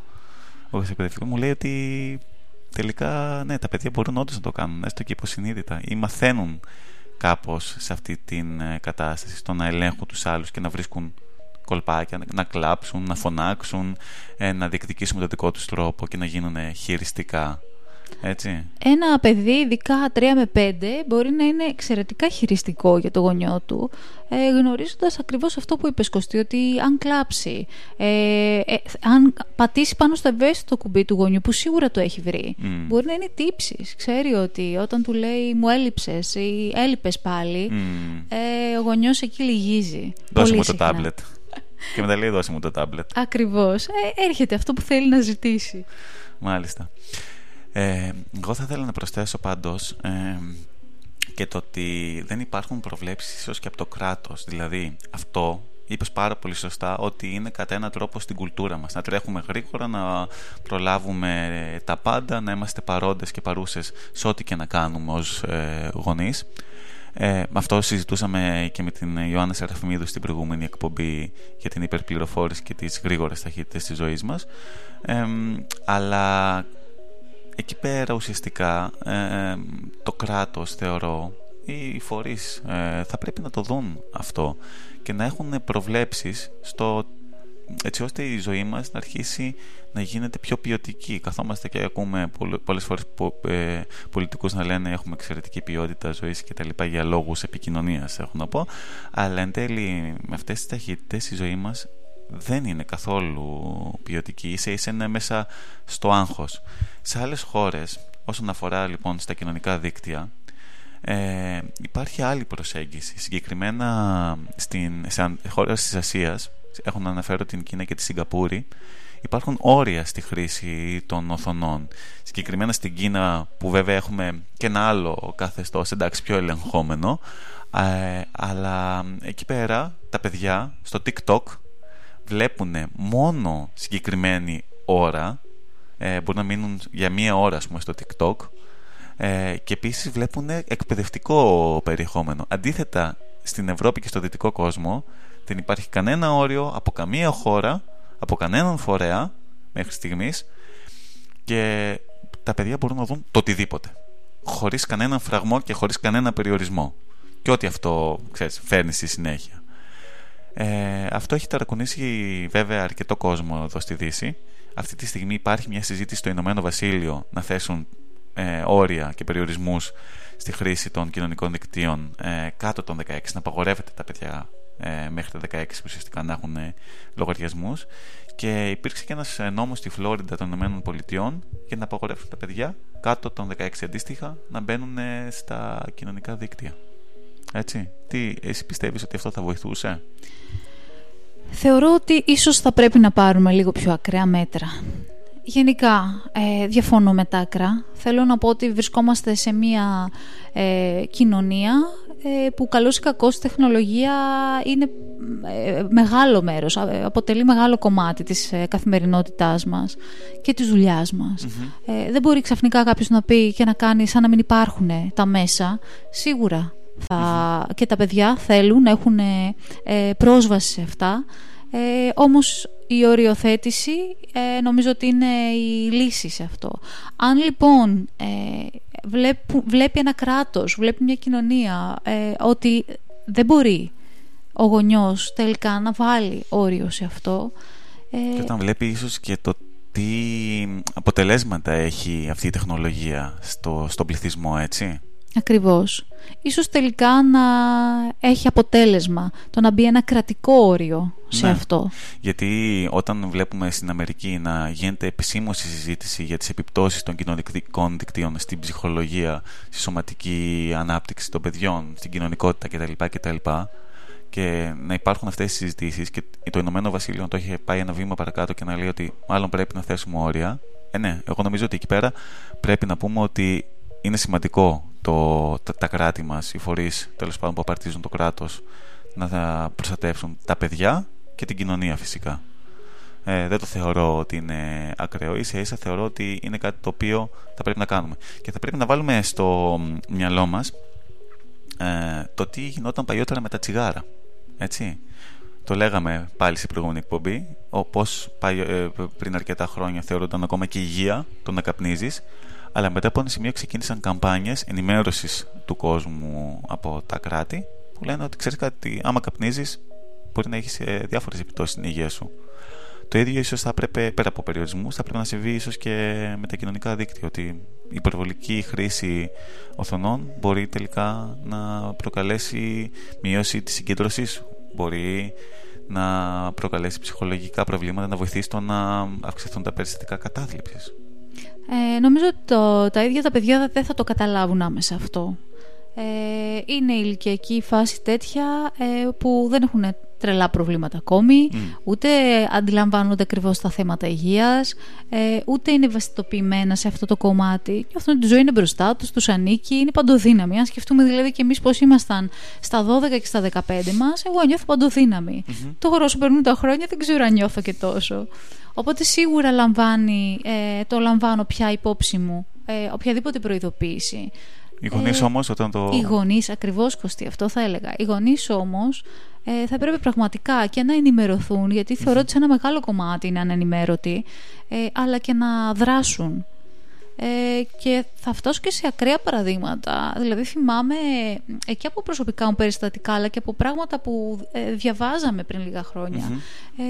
ως εκπαιδευτικό μου λέει ότι τελικά ναι, τα παιδιά μπορούν όντως να το κάνουν, έστω και υποσυνείδητα, ή μαθαίνουν κάπως σε αυτή την ε, κατάσταση, στο να ελέγχουν τους άλλους και να βρίσκουν κολπάκια, να κλάψουν, να φωνάξουν, ε, να διεκδικήσουν με τον δικό τους τρόπο και να γίνουν χειριστικά. Έτσι. Ένα παιδί, ειδικά 3 με 5, μπορεί να είναι εξαιρετικά χειριστικό για το γονιό του, ε, γνωρίζοντας ακριβώς αυτό που είπες Κωστή, ότι αν κλάψει, ε, ε, αν πατήσει πάνω στο ευαίσθητο κουμπί του γονιού, που σίγουρα το έχει βρει, μπορεί να είναι τύψεις. Ξέρει ότι όταν του λέει μου έλειψες ή έλειπες πάλι, ε, ο γονιός εκεί λυγίζει. Δώσε μου το τάμπλετ. Και μετά λέει δώσε μου το τάμπλετ. Ακριβώς. Ε, έρχεται αυτό που θέλει να ζητήσει. Μάλιστα. Ε, εγώ θα ήθελα να προσθέσω πάντως ε, και το ότι δεν υπάρχουν προβλέψεις ίσως και από το κράτος. Δηλαδή αυτό είπες πάρα πολύ σωστά ότι είναι κατά έναν τρόπο στην κουλτούρα μας. Να τρέχουμε γρήγορα, να προλάβουμε τα πάντα, να είμαστε παρόντες και παρούσες σε ό,τι και να κάνουμε ως ε, γονείς. Ε, αυτό συζητούσαμε και με την Ιωάννα Σεραφιμίδου στην προηγούμενη εκπομπή για την υπερπληροφόρηση και τις γρήγορες ταχύτητες της ζωής μας. Ε, αλλά εκεί πέρα ουσιαστικά ε, το κράτος θεωρώ οι φορείς ε, θα πρέπει να το δουν αυτό και να έχουν προβλέψεις στο έτσι ώστε η ζωή μας να αρχίσει να γίνεται πιο ποιοτική. Καθόμαστε και ακούμε πολλές φορές ε, πολιτικούς να λένε έχουμε εξαιρετική ποιότητα ζωής και τα λοιπά για λόγους επικοινωνίας έχω να πω αλλά εν τέλει με αυτές τις ταχύτητες η ζωή μας δεν είναι καθόλου ποιοτική. Ίσα ίσα είναι μέσα στο άγχος. Σε άλλες χώρες όσον αφορά λοιπόν στα κοινωνικά δίκτυα ε, υπάρχει άλλη προσέγγιση. Συγκεκριμένα στην, σε χώρες της Ασίας έχω να αναφέρω την Κίνα και τη Σιγκαπούρη υπάρχουν όρια στη χρήση των οθονών. Συγκεκριμένα στην Κίνα που βέβαια έχουμε και ένα άλλο καθεστώς εντάξει πιο ελεγχόμενο ε, αλλά εκεί πέρα τα παιδιά στο TikTok βλέπουν μόνο συγκεκριμένη ώρα ε, μπορεί να μείνουν για μία ώρα ας πούμε, στο TikTok ε, και επίσης βλέπουν εκπαιδευτικό περιεχόμενο. Αντίθετα στην Ευρώπη και στο δυτικό κόσμο δεν υπάρχει κανένα όριο από καμία χώρα, από κανέναν φορέα μέχρι στιγμής και τα παιδιά μπορούν να δουν το οτιδήποτε. Χωρίς κανέναν φραγμό και χωρίς κανένα περιορισμό. Και ό,τι αυτό ξέρεις, φέρνει στη συνέχεια. Ε, αυτό έχει ταρακουνήσει βέβαια αρκετό κόσμο εδώ στη Δύση. Αυτή τη στιγμή υπάρχει μια συζήτηση στο Ηνωμένο Βασίλειο να θέσουν ε, όρια και περιορισμούς στη χρήση των κοινωνικών δικτύων ε, κάτω των 16, να απαγορεύεται τα παιδιά ε, μέχρι τα 16 ουσιαστικά να έχουν ε, λογαριασμούς. Και υπήρξε και ένας ε, νόμος στη Φλόριντα των ΗΠΑ για να απαγορεύσουν τα παιδιά κάτω των 16 αντίστοιχα να μπαίνουν στα κοινωνικά δίκτυα. Έτσι. Τι, εσύ πιστεύεις ότι αυτό θα βοηθούσε; Θεωρώ ότι ίσως θα πρέπει να πάρουμε λίγο πιο ακραία μέτρα. Γενικά, ε, διαφωνώ με τα άκρα. Θέλω να πω ότι βρισκόμαστε σε μια ε, κοινωνία ε, που καλώς ή κακώς η τεχνολογία είναι ε, μεγάλο μέρος, αποτελεί μεγάλο κομμάτι της ε, καθημερινότητάς μας και της δουλειάς μας. δεν μπορεί ξαφνικά κάποιος να πει και να κάνει σαν να μην υπάρχουν τα μέσα. Σίγουρα θα, και τα παιδιά θέλουν να έχουν πρόσβαση σε αυτά, όμως η οριοθέτηση ε, νομίζω ότι είναι η λύση σε αυτό. Αν λοιπόν ε, βλέπει ένα κράτος, βλέπει μια κοινωνία ε, ότι δεν μπορεί ο γονιός τελικά να βάλει όριο σε αυτό. Ε, και όταν βλέπει ίσως και το τι αποτελέσματα έχει αυτή η τεχνολογία στο, στον πληθυσμό, έτσι. Ακριβώς. Ίσως τελικά να έχει αποτέλεσμα το να μπει ένα κρατικό όριο σε ναι. αυτό. Γιατί όταν βλέπουμε στην Αμερική να γίνεται επισήμως η συζήτηση για τις επιπτώσεις των κοινωνικών δικτύων στην ψυχολογία, στη σωματική ανάπτυξη των παιδιών, στην κοινωνικότητα κτλ. κτλ και να υπάρχουν αυτές τις συζητήσεις και το Ηνωμένο Βασίλειο να το έχει πάει ένα βήμα παρακάτω και να λέει ότι μάλλον πρέπει να θέσουμε όρια. Ε, ναι, εγώ νομίζω ότι εκεί πέρα πρέπει να πούμε ότι είναι σημαντικό το, τα, τα κράτη μας, οι φορείς τέλος πάντων που απαρτίζουν το κράτος να προστατεύσουν τα παιδιά και την κοινωνία φυσικά. Ε, δεν το θεωρώ ότι είναι ακραίο. Ίσα ίσα θεωρώ ότι είναι κάτι το οποίο θα πρέπει να κάνουμε. Και θα πρέπει να βάλουμε στο μυαλό μας ε, το τι γινόταν παλιότερα με τα τσιγάρα. Έτσι. Το λέγαμε πάλι στην προηγούμενη εκπομπή, πώς ε, πριν αρκετά χρόνια θεωρούνταν ακόμα και υγεία το να καπνίζεις, αλλά μετά από ένα σημείο ξεκίνησαν καμπάνιες ενημέρωσης του κόσμου από τα κράτη που λένε ότι ξέρεις κάτι, άμα καπνίζεις, μπορεί να έχεις ε, διάφορες επιπτώσεις στην υγεία σου. Το ίδιο ίσως θα έπρεπε, πέρα από περιορισμούς, θα πρέπει να συμβεί ίσως και με τα κοινωνικά δίκτυα. Ότι η υπερβολική χρήση οθονών μπορεί τελικά να προκαλέσει μείωση της συγκέντρωσής σου. Μπορεί να προκαλέσει ψυχολογικά προβλήματα, να βοηθήσει το να αυξηθούν τα περιστατικά κατάθλιψης. Ε, νομίζω ότι το, τα ίδια τα παιδιά δεν θα το καταλάβουν άμεσα αυτό. Ε, είναι η ηλικιακή φάση τέτοια ε, που δεν έχουν τρελά προβλήματα ακόμη, ούτε αντιλαμβάνονται ακριβώς τα θέματα υγείας, ε, ούτε είναι ευαισθητοποιημένα σε αυτό το κομμάτι. Νιώθουν ότι τη ζωή είναι μπροστά τους, τους ανήκει, είναι παντοδύναμη. Αν σκεφτούμε δηλαδή και εμείς πώς ήμασταν στα 12 και στα 15 μας, εγώ νιώθω παντοδύναμη. Mm-hmm. Τώρα όσο περνούν τα χρόνια δεν ξέρω αν νιώθω και τόσο. Οπότε σίγουρα λαμβάνει, ε, το λαμβάνω πια υπόψη μου ε, οποιαδήποτε προειδοποίηση. Οι γονείς ε, όμως όταν το. Οι γονείς, ακριβώς Κωστή, αυτό θα έλεγα. Οι γονείς όμως ε, θα πρέπει πραγματικά και να ενημερωθούν, γιατί θεωρώ ότι σε ένα μεγάλο κομμάτι είναι ανενημέρωτοι, ε, αλλά και να δράσουν. Ε, και θα φτάσω και σε ακραία παραδείγματα. Δηλαδή θυμάμαι ε, και από προσωπικά μου περιστατικά αλλά και από πράγματα που ε, διαβάζαμε πριν λίγα ε,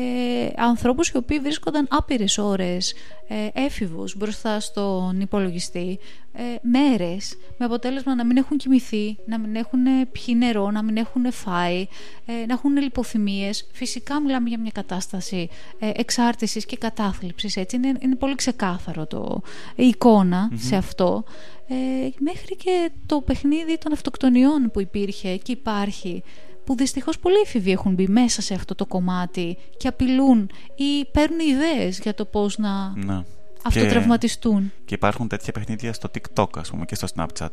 ανθρώπους οι οποίοι βρίσκονταν άπειρες ώρες ε, έφηβους μπροστά στον υπολογιστή ε, μέρες με αποτέλεσμα να μην έχουν κοιμηθεί, να μην έχουν πιει νερό, να μην έχουν φάει, ε, να έχουν λιποθυμίες. Φυσικά μιλάμε για μια κατάσταση ε, εξάρτησης και κατάθλιψης. Έτσι. Είναι, είναι πολύ ξεκάθαρο το, η εικονα σε αυτό. Ε, μέχρι και το παιχνίδι των αυτοκτονιών που υπήρχε και υπάρχει που δυστυχώς πολλοί έφηβοι έχουν μπει μέσα σε αυτό το κομμάτι και απειλούν ή παίρνουν ιδέες για το πώς να, να. Αυτοτραυματιστούν. Και, και υπάρχουν τέτοια παιχνίδια στο TikTok ας πούμε και στο Snapchat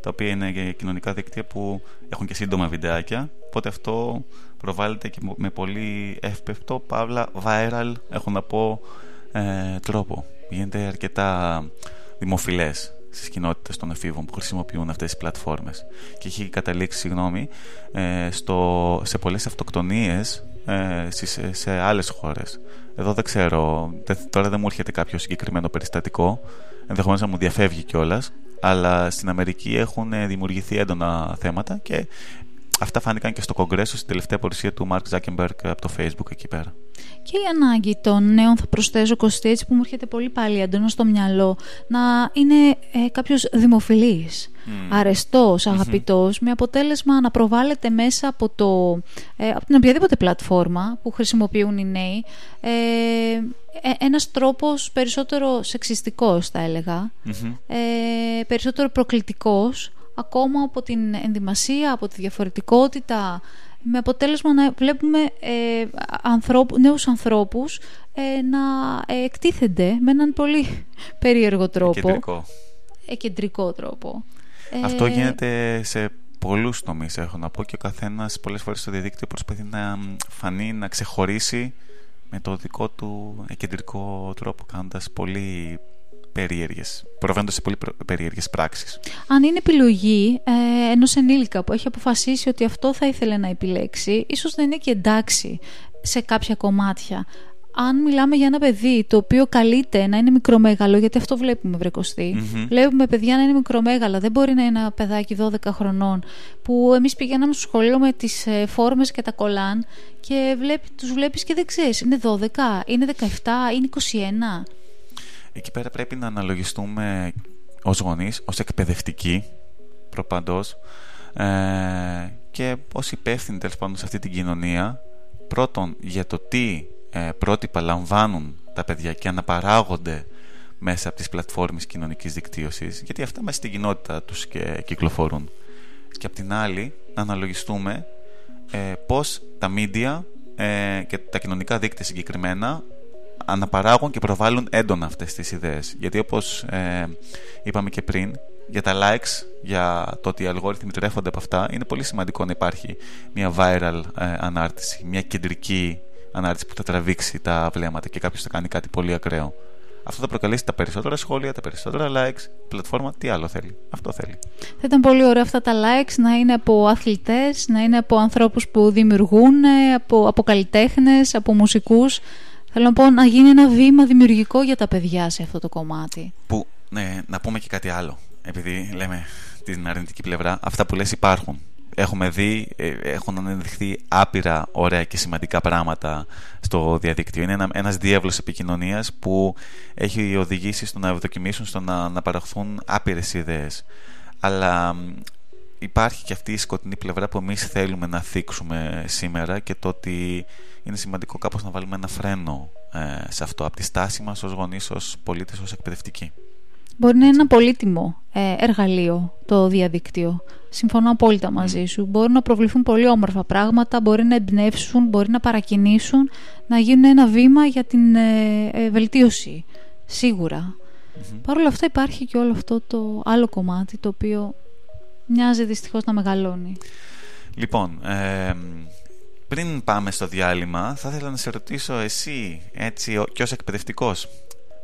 τα οποία είναι κοινωνικά δίκτυα που έχουν και σύντομα βιντεάκια οπότε αυτό προβάλλεται και με πολύ εύπευτο παύλα viral έχω να πω ε, τρόπο γίνεται αρκετά δημοφιλές στις κοινότητες των εφήβων που χρησιμοποιούν αυτές τις πλατφόρμες. Και έχει καταλήξει, συγγνώμη, ε, στο, σε πολλές αυτοκτονίες ε, σε άλλες χώρες. Εδώ δεν ξέρω, τώρα δεν μου έρχεται κάποιο συγκεκριμένο περιστατικό, ενδεχομένως να μου διαφεύγει κιόλας, αλλά στην Αμερική έχουν δημιουργηθεί έντονα θέματα και αυτά φάνηκαν και στο Κογκρέσο στην τελευταία παρουσία του Μάρκ Ζάκεμπεργκ από το Facebook εκεί πέρα. Και η ανάγκη των νέων, θα προσθέσω Κωστή, έτσι που μου έρχεται πολύ πάλι έντονο στο μυαλό, να είναι ε, κάποιος δημοφιλής, mm. αρεστός, αγαπητός, με αποτέλεσμα να προβάλλεται μέσα από, το, ε, από την οποιαδήποτε πλατφόρμα που χρησιμοποιούν οι νέοι. Ε, ε ένας τρόπος περισσότερο σεξιστικός θα ελεγα ε, περισσότερο προκλητικός ακόμα από την ενδυμασία, από τη διαφορετικότητα, με αποτέλεσμα να βλέπουμε ε, ανθρώπου, νέους ανθρώπους ε, να ε, εκτίθενται με έναν πολύ περίεργο τρόπο. Εκεντρικό. Εκεντρικό τρόπο. Αυτό ε, γίνεται σε πολλούς τομείς έχω να πω και ο καθένας πολλές φορές στο διαδίκτυο προσπαθεί να φανεί, να ξεχωρίσει με το δικό του κεντρικό τρόπο κάνοντας πολύ περίεργες, προβαίνοντας σε πολύ περίεργες πράξεις. Αν είναι επιλογή ε, ενός ενήλικα που έχει αποφασίσει ότι αυτό θα ήθελε να επιλέξει, ίσως δεν είναι και εντάξει σε κάποια κομμάτια. Αν μιλάμε για ένα παιδί το οποίο καλείται να είναι μικρομέγαλο, γιατί αυτό βλέπουμε βρεκοστή, mm-hmm. βλέπουμε παιδιά να είναι μικρομέγαλα, δεν μπορεί να είναι ένα παιδάκι 12 χρονών, που εμείς πηγαίναμε στο σχολείο με τις ε, φόρμες και τα κολάν και βλέπει, τους βλέπεις και δεν ξέρεις, είναι 12, είναι 17, είναι 21 εκεί πέρα πρέπει να αναλογιστούμε ως γονείς, ως εκπαιδευτικοί προπαντός ε, και ως υπεύθυνοι τέλος πάντων σε αυτή την κοινωνία. Πρώτον για το τι ε, πρότυπα λαμβάνουν τα παιδιά και αναπαράγονται μέσα από τις πλατφόρμες κοινωνικής δικτύωσης γιατί αυτά μέσα στην κοινότητα τους και κυκλοφορούν. Και απ' την άλλη να αναλογιστούμε ε, πώς τα media ε, και τα κοινωνικά δίκτυα συγκεκριμένα αναπαράγουν και προβάλλουν έντονα αυτές τις ιδέες. Γιατί όπως ε, είπαμε και πριν, για τα likes, για το ότι οι αλγόριθμοι τρέφονται από αυτά, είναι πολύ σημαντικό να υπάρχει μια viral ε, ανάρτηση, μια κεντρική ανάρτηση που θα τραβήξει τα βλέμματα και κάποιος θα κάνει κάτι πολύ ακραίο. Αυτό θα προκαλέσει τα περισσότερα σχόλια, τα περισσότερα likes, πλατφόρμα, τι άλλο θέλει; Αυτό θέλει. Θα ήταν πολύ ωραία αυτά τα likes να είναι από αθλητές, να είναι από ανθρώπους που δημιουργούν, από, από καλλιτέχνες, από μουσικούς. Θέλω να πω να γίνει ένα βήμα δημιουργικό για τα παιδιά σε αυτό το κομμάτι. Που, ναι, να πούμε και κάτι άλλο. Επειδή λέμε την αρνητική πλευρά, αυτά που λες υπάρχουν έχουμε δει, ε, έχουν αναδειχθεί άπειρα ωραία και σημαντικά πράγματα στο διαδίκτυο. Είναι ένα, ένας διεύλος επικοινωνίας που έχει οδηγήσει στο να ευδοκιμήσουν, στο να, να παραχθούν άπειρες ιδέες. Αλλά υπάρχει και αυτή η σκοτεινή πλευρά που εμείς θέλουμε να θίξουμε σήμερα και το ότι είναι σημαντικό κάπως να βάλουμε ένα φρένο ε, σε αυτό από τη στάση μας ως γονείς, ως πολίτες, ως εκπαιδευτικοί. Μπορεί να είναι ένα πολύτιμο ε, εργαλείο το διαδίκτυο. Συμφωνώ απόλυτα μαζί σου. Μπορεί να προβληθούν πολύ όμορφα πράγματα, μπορεί να εμπνεύσουν, μπορεί να παρακινήσουν, να γίνουν ένα βήμα για την ε, ε, βελτίωση. Σίγουρα. Παρ' όλα αυτά υπάρχει και όλο αυτό το άλλο κομμάτι το οποίο μοιάζει δυστυχώς να μεγαλώνει. Λοιπόν, πριν πάμε στο διάλειμμα θα ήθελα να σε ρωτήσω εσύ έτσι και ως εκπαιδευτικός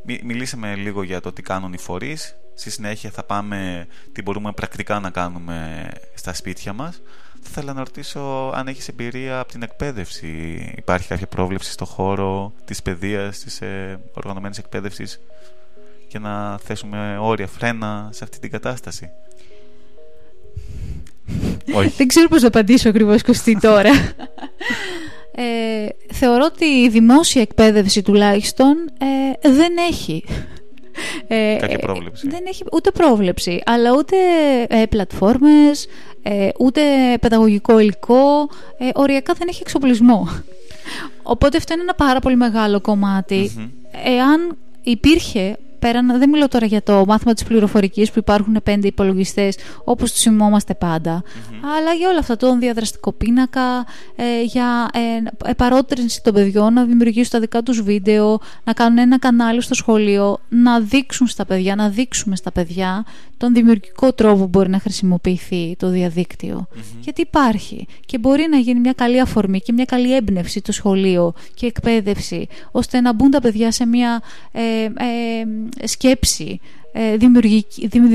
Μιλήσαμε λίγο για το τι κάνουν οι φορείς. Στη συνέχεια θα πάμε τι μπορούμε πρακτικά να κάνουμε στα σπίτια μας. Θα ήθελα να ρωτήσω αν έχεις εμπειρία από την εκπαίδευση. Υπάρχει κάποια πρόβλεψη στο χώρο της παιδείας, της ε, οργανωμένης εκπαίδευσης; Και να θέσουμε όρια, φρένα σε αυτή την κατάσταση. Όχι. Δεν ξέρω πώς να απαντήσω ακριβώς Κωστή τώρα. Ε, θεωρώ ότι η δημόσια εκπαίδευση τουλάχιστον ε, δεν έχει ε, Κάποια πρόβλεψη. Δεν έχει ούτε πρόβλεψη, αλλά ούτε ε, πλατφόρμες, ε, ούτε παιδαγωγικό υλικό, ε, οριακά δεν έχει εξοπλισμό. Οπότε αυτό είναι ένα πάρα πολύ μεγάλο Εάν υπήρχε πέραν, δεν μιλώ τώρα για το μάθημα της πληροφορικής που υπάρχουν πέντε υπολογιστές όπως τους θυμόμαστε αλλά για όλα αυτά, τον διαδραστικό πίνακα, ε, για ε, επαρότρινση των παιδιών να δημιουργήσουν τα δικά τους βίντεο, να κάνουν ένα κανάλι στο σχολείο, να δείξουν στα παιδιά, να δείξουμε στα παιδιά τον δημιουργικό τρόπο που μπορεί να χρησιμοποιηθεί το διαδικτυο Γιατί υπάρχει και μπορεί να γίνει μια καλή αφορμή και μια καλή έμπνευση το σχολείο και εκπαίδευση, ώστε να μπουν τα παιδιά σε μια ε, ε, σκέψη ε,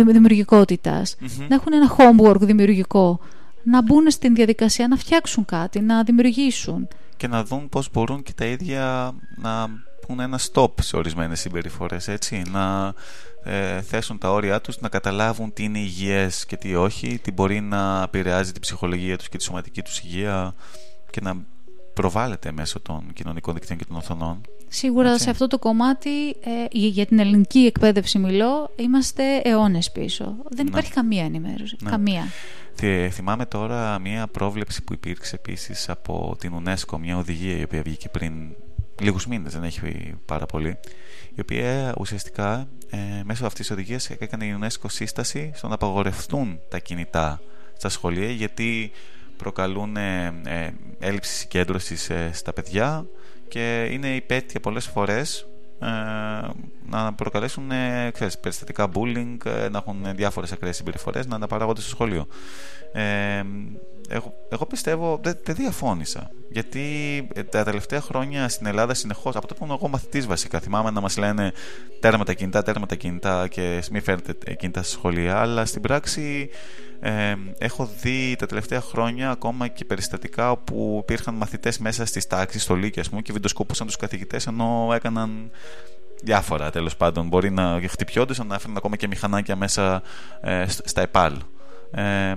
δημιουργικότητας, να έχουν ένα homework δημιουργικό, να μπουν στην διαδικασία να φτιάξουν κάτι, να δημιουργήσουν. Και να δουν πώς μπορούν και τα ίδια να πούν ένα stop σε ορισμένες συμπεριφορές, έτσι, να ε, θέσουν τα όρια τους, να καταλάβουν τι είναι υγιές και τι όχι, τι μπορεί να επηρεάζει την ψυχολογία τους και τη σωματική τους υγεία και να προβάλλεται μέσω των κοινωνικών δικτύων και των οθονών. Σίγουρα σε αυτό το κομμάτι, ε, για την ελληνική εκπαίδευση μιλώ, είμαστε αιώνες πίσω. Δεν ναι. υπάρχει καμία ενημέρωση. Ναι. Καμία. θυμάμαι τώρα μια πρόβλεψη που υπήρξε επίσης από την UNESCO, μια οδηγία η οποία βγήκε πριν λίγους μήνες, δεν έχει πάρα πολύ, η οποία ουσιαστικά ε, μέσω αυτής της οδηγίας έκανε η UNESCO σύσταση στο να απαγορευτούν τα κινητά στα σχολεία γιατί προκαλούν ε, ε έλλειψη συγκέντρωσης ε, στα παιδιά και είναι υπέτεια πολλές φορές ε, να προκαλέσουν ε, ξέρεις, περιστατικά bullying, να έχουν διάφορες ακραίες συμπεριφορές να αναπαράγονται στο σχολείο. Ε, εγώ, εγώ πιστεύω, δεν, δεν διαφώνησα. Γιατί ε, τα τελευταία χρόνια στην Ελλάδα συνεχώς, από το που εγώ μαθητής βασικά, θυμάμαι να μας λένε τέρμα τα κινητά, τέρμα τα κινητά και μη φέρετε κινητά στα σχολεία. Αλλά στην πράξη ε, έχω δει τα τελευταία χρόνια ακόμα και περιστατικά όπου υπήρχαν μαθητές μέσα στις τάξεις, στο Λύκειο, ας πούμε, και βιντεοσκοπούσαν τους καθηγητές ενώ έκαναν διάφορα τέλος πάντων. Μπορεί να χτυπιόντουσαν, να έφεραν ακόμα και μηχανάκια μέσα ε, στα ΕΠΑΛ. Ε,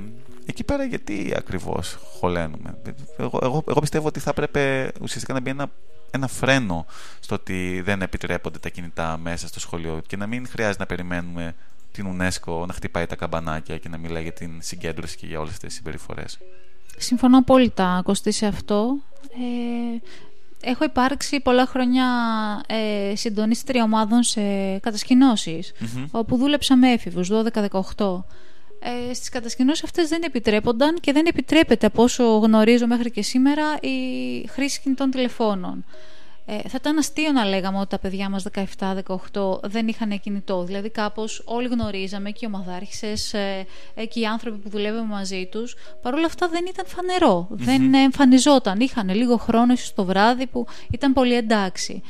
εκεί πέρα γιατί ακριβώς χωλένουμε. Εγώ, εγώ, εγώ πιστεύω ότι θα έπρεπε ουσιαστικά να μπει ένα, ένα φρένο στο ότι δεν επιτρέπονται τα κινητά μέσα στο σχολείο και να μην χρειάζεται να περιμένουμε την UNESCO να χτυπάει τα καμπανάκια και να μιλάει για την συγκέντρωση και για όλες αυτές τις συμπεριφορές. Συμφωνώ απόλυτα, Κωστή, σε αυτό. Ε, έχω υπάρξει πολλά χρόνια ε, συντονίστρια ομάδων σε κατασκηνώσεις, όπου δούλεψα με έφηβους, 12-18 ε, στις κατασκηνώσεις αυτές δεν επιτρέπονταν και δεν επιτρέπεται από όσο γνωρίζω μέχρι και σήμερα η χρήση κινητών τηλεφώνων. Ε, θα ήταν αστείο να λέγαμε ότι τα παιδιά μας 17-18 δεν είχαν κινητό. Δηλαδή κάπως όλοι γνωρίζαμε και οι ομαδάρχησες ε, ε, και οι άνθρωποι που δουλεύαμε μαζί τους. Παρ' όλα αυτά δεν ήταν δεν εμφανιζόταν. Είχαν λίγο χρόνο ίσως το βράδυ που ήταν πολύ εντάξει.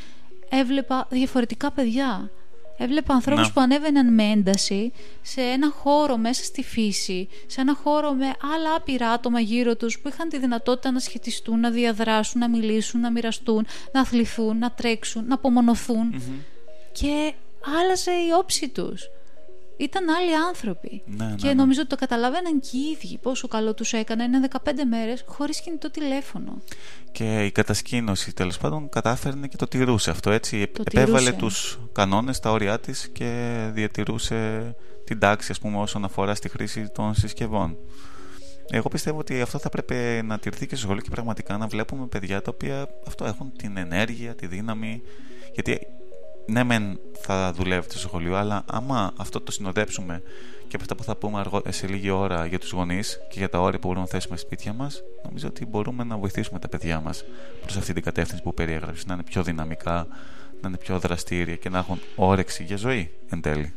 Έβλεπα διαφορετικά παιδιά. Έβλεπα ανθρώπους που ανέβαιναν με ένταση σε ένα χώρο μέσα στη φύση, σε ένα χώρο με άλλα άπειρα άτομα γύρω τους που είχαν τη δυνατότητα να σχετιστούν, να διαδράσουν, να μιλήσουν, να μοιραστούν, να αθληθούν, να τρέξουν, να απομονωθουν και άλλαζε η όψη τους ήταν άλλοι άνθρωποι. Ναι, ναι, και ναι. νομίζω ότι το καταλαβαίναν και οι ίδιοι πόσο καλό τους έκανε είναι 15 μέρες χωρίς κινητό τηλέφωνο. Και η κατασκήνωση τέλος πάντων κατάφερνε και το τηρούσε αυτό έτσι. Το Επέβαλε τους κανόνες, τα όρια της και διατηρούσε την τάξη, ας πούμε, όσον αφορά στη χρήση των συσκευών. Εγώ πιστεύω ότι αυτό θα πρέπει να τηρηθεί και στο σχολείο και πραγματικά να βλέπουμε παιδιά τα οποία αυτό έχουν την ενέργεια, τη δύναμη. Γιατί ναι, μεν θα δουλεύετε στο σχολείο, αλλά άμα αυτό το συνοδέψουμε και από αυτά που θα πούμε σε λίγη ώρα για τους γονείς και για τα όρια που μπορούμε να θέσουμε σπίτια μας, νομίζω ότι μπορούμε να βοηθήσουμε τα παιδιά μας προς αυτή την κατεύθυνση που περιέγραψες. Να είναι πιο δυναμικά, να είναι πιο δραστήρια και να έχουν όρεξη για ζωή εν τέλει.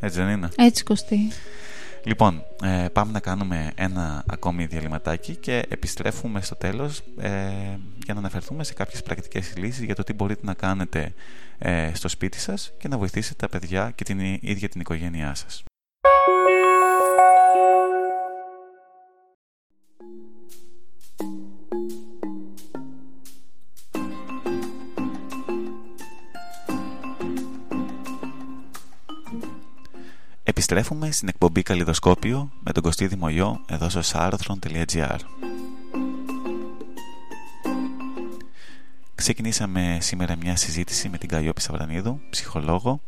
Έτσι δεν είναι; Έτσι, Κωστή. Λοιπόν, ε, πάμε να κάνουμε ένα ακόμη διαλυματάκι και επιστρέφουμε στο τέλος ε, για να αναφερθούμε σε κάποιες πρακτικές λύσεις για το τι μπορείτε να κάνετε ε, στο σπίτι σας και να βοηθήσετε τα παιδιά και την ίδια την οικογένειά σας. Επιστρέφουμε στην εκπομπή Καλλιδοσκόπιο με τον Κωστή Δημογιό εδώ στο sarthron.gr Ξεκινήσαμε σήμερα μια συζήτηση με την Καλλιόπη Σαβρανίδου, ψυχολόγο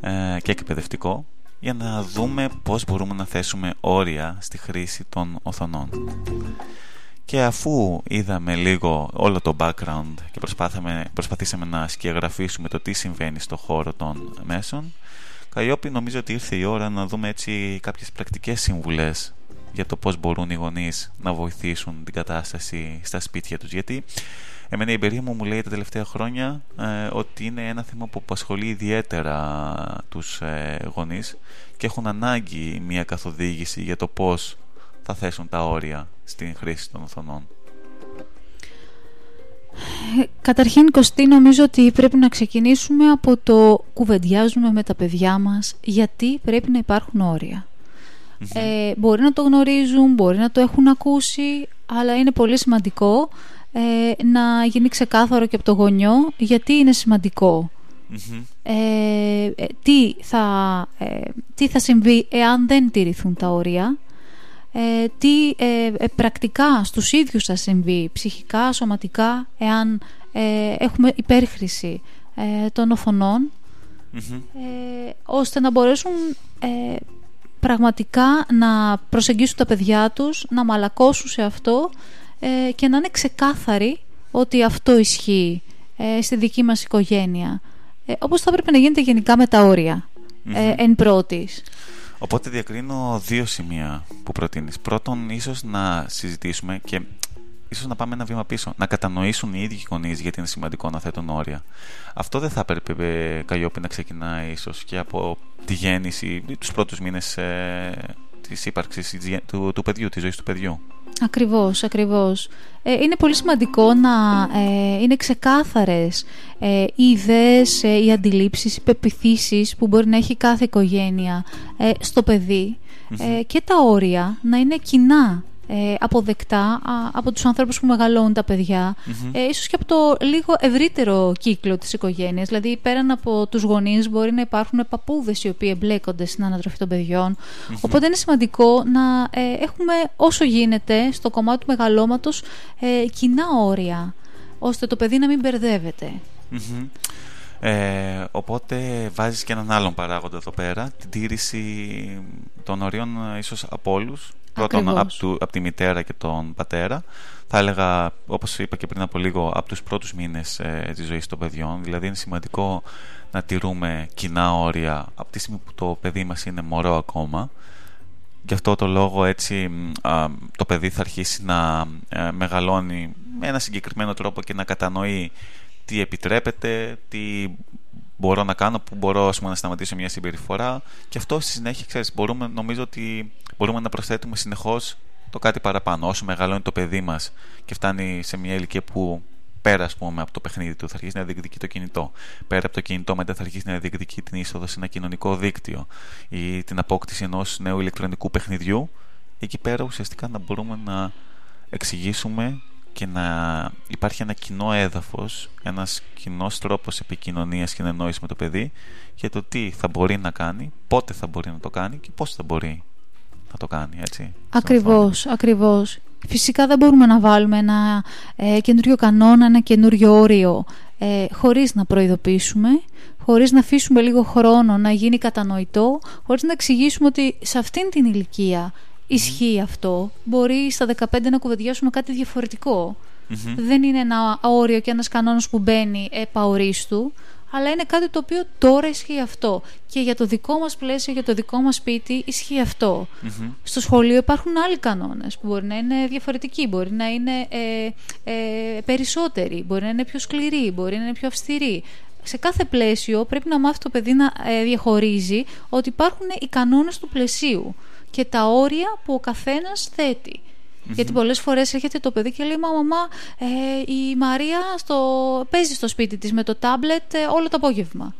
ε, και εκπαιδευτικό για να δούμε πώς μπορούμε να θέσουμε όρια στη χρήση των οθονών. Και αφού είδαμε λίγο όλο το background και προσπαθήσαμε να σκιαγραφίσουμε το τι συμβαίνει στο χώρο των μέσων Καλλιόπη νομίζω ότι ήρθε η ώρα να δούμε έτσι κάποιες πρακτικές συμβουλές για το πώς μπορούν οι γονείς να βοηθήσουν την κατάσταση στα σπίτια τους γιατί εμένα η εμπειρία μου μου λέει τα τελευταία χρόνια ε, ότι είναι ένα θέμα που απασχολεί ιδιαίτερα τους ε, γονείς και έχουν ανάγκη μια καθοδήγηση για το πώς θα θέσουν τα όρια στην χρήση των οθονών. Καταρχήν, Κωστή, νομίζω ότι πρέπει να ξεκινήσουμε από το κουβεντιάζουμε με τα παιδιά μας γιατί πρέπει να υπάρχουν Ε, μπορεί να το γνωρίζουν, μπορεί να το έχουν ακούσει, αλλά είναι πολύ σημαντικό ε, να γίνει ξεκάθαρο και από το γονιό γιατί είναι Ε, ε, τι, θα, ε, τι θα συμβεί εάν δεν τηρηθούν τα όρια ε, τι ε, ε, πρακτικά στους ίδιους θα συμβεί, ψυχικά, σωματικά, εάν έχουμε υπέρχρηση των οθονων ώστε να μπορέσουν πραγματικά να προσεγγίσουν τα παιδιά τους, να μαλακώσουν σε αυτό και να είναι ξεκάθαροι ότι αυτό ισχύει στη δική μας οικογένεια. όπως θα πρέπει να γίνεται γενικά με τα όρια εν πρώτης. Οπότε διακρίνω δύο σημεία που προτείνεις. Πρώτον, ίσως να συζητήσουμε και ίσως να πάμε ένα βήμα πίσω. Να κατανοήσουν οι ίδιοι οι γονείς γιατί είναι σημαντικό να θέτουν όρια. Αυτό δεν θα έπρεπε Καλλιόπη να ξεκινάει ίσως και από τη γέννηση τους πρώτους μήνες ε, της ύπαρξης του, του παιδιού, της ζωής του παιδιού. Ακριβώς, ακριβώς. Ε, είναι πολύ σημαντικό να ε, είναι ξεκάθαρες ε, οι ιδέες, ε, οι αντιλήψεις, οι πεπιθήσεις που μπορεί να έχει κάθε οικογένεια στο παιδί και τα όρια να είναι κοινά ε, αποδεκτά από τους ανθρώπους που μεγαλώνουν τα παιδιά ε, ίσως και από το λίγο ευρύτερο κύκλο της οικογένειας. Δηλαδή πέραν από τους γονείς μπορεί να υπάρχουν παππούδες οι οποίοι εμπλέκονται στην ανατροφή των παιδιων οπότε είναι σημαντικό να ε, έχουμε όσο γίνεται στο κομμάτι του μεγαλώματος ε, κοινά όρια ώστε το παιδί να μην μπερδεύεται. Ε, οπότε βάζεις και έναν άλλον παράγοντα εδώ πέρα την τήρηση των ορίων ίσως από όλους Πρώτον από, από τη μητέρα και τον πατέρα. Θα έλεγα, όπως είπα και πριν από λίγο, από τους πρώτους μήνες ε, της ζωής των παιδιών. Δηλαδή είναι σημαντικό να τηρούμε κοινά όρια από τη στιγμή που το παιδί μας είναι μωρό ακόμα. Γι' αυτό το λόγο έτσι το παιδί θα αρχίσει να ε, μεγαλώνει με ένα συγκεκριμένο τρόπο και να κατανοεί τι επιτρέπεται, τι μπορώ να κάνω, που μπορώ πούμε, να σταματήσω μια συμπεριφορά και αυτό στη συνέχεια, ξέρεις, μπορούμε, νομίζω ότι μπορούμε να προσθέτουμε συνεχώς το κάτι παραπάνω. Όσο μεγαλώνει το παιδί μας και φτάνει σε μια ηλικία που πέρα ας πούμε, από το παιχνίδι του θα αρχίσει να διεκδικεί το κινητό. Πέρα από το κινητό μετά θα αρχίσει να διεκδικεί την είσοδο σε ένα κοινωνικό δίκτυο ή την απόκτηση ενός νέου ηλεκτρονικού παιχνιδιού. Εκεί πέρα ουσιαστικά να μπορούμε να εξηγήσουμε και να υπάρχει ένα κοινό έδαφος, ένας κοινός τρόπος επικοινωνίας και εννόηση με το παιδί για το τι θα μπορεί να κάνει, πότε θα μπορεί να το κάνει και πώς θα μπορεί να το κάνει, έτσι. Ακριβώς, ακριβώς. Φυσικά δεν μπορούμε να βάλουμε ένα ε, καινούριο κανόνα, ένα καινούριο όριο ε, χωρίς να προειδοποιήσουμε, χωρίς να αφήσουμε λίγο χρόνο να γίνει κατανοητό, χωρίς να εξηγήσουμε ότι σε αυτήν την ηλικία ισχύει αυτό. Μπορεί στα 15 να κουβεντιάσουμε κάτι Δεν είναι ένα όριο και ένας κανόνας που μπαίνει επαορίστου, αλλά είναι κάτι το οποίο τώρα ισχύει αυτό. Και για το δικό μας πλαίσιο, για το δικό μας σπίτι ισχύει Στο σχολείο υπάρχουν άλλοι κανόνες που μπορεί να είναι διαφορετικοί, μπορεί να είναι ε, ε, περισσότεροι, μπορεί να είναι πιο σκληροί, μπορεί να είναι πιο αυστηροί. Σε κάθε πλαίσιο πρέπει να μάθει το παιδί να ε, διαχωρίζει ότι υπάρχουν οι κανόνες του πλαισίου και τα όρια που ο καθένας θέτει. Γιατί πολλές φορές έρχεται το παιδί και λέει: Μα, μαμά, ε, η Μαρία στο... παίζει στο σπίτι της με το τάμπλετ ε, όλο το απόγευμα.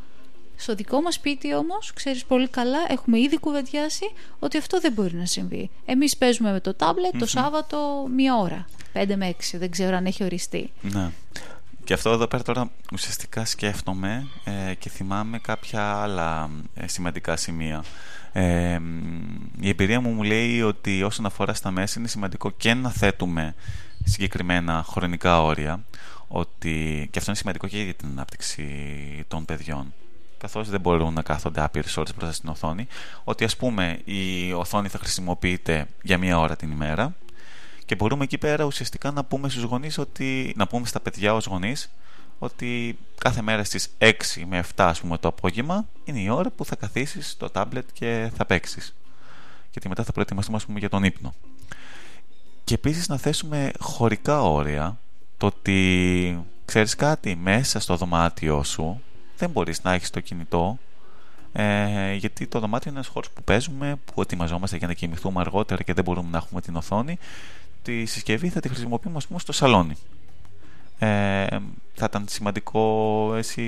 Στο δικό μας σπίτι όμως, ξέρεις πολύ καλά, έχουμε ήδη κουβεντιάσει ότι αυτό δεν μπορεί να συμβεί. Εμείς παίζουμε με το ταμπλετ το Σάββατο μία ώρα. 5 με 6, δεν ξέρω αν έχει οριστεί. Ναι. Και αυτό εδώ πέρα τώρα ουσιαστικά σκέφτομαι ε, και θυμάμαι κάποια άλλα ε, σημαντικά σημεία. Ε, η εμπειρία μου μου λέει ότι όσον αφορά στα μέσα είναι σημαντικό και να θέτουμε συγκεκριμένα χρονικά όρια ότι, και αυτό είναι σημαντικό και για την ανάπτυξη των παιδιών. Καθώς δεν μπορούν να κάθονται άπειρες ώρες μπροστά στην οθόνη ότι ας πούμε η οθόνη θα χρησιμοποιείται για μία ώρα την ημέρα και μπορούμε εκεί πέρα ουσιαστικά να πούμε στους γονείς ότι, να πούμε στα παιδιά ως γονείς ότι κάθε μέρα στις 6 με 7 ας πούμε, το απόγευμα είναι η ώρα που θα καθίσεις στο τάμπλετ και θα παίξεις. Γιατί μετά θα προετοιμαστούμε ας πούμε, για τον ύπνο. Και επίσης να θέσουμε χωρικά όρια το ότι ξέρεις κάτι μέσα στο δωμάτιό σου δεν μπορείς να έχεις το κινητό ε, γιατί το δωμάτιο είναι ένας χώρος που παίζουμε, που ετοιμαζόμαστε για να κοιμηθούμε αργότερα και δεν μπορούμε να έχουμε την οθόνη τη συσκευή θα τη χρησιμοποιούμε ας πούμε στο σαλόνι ε, θα ήταν σημαντικό εσύ,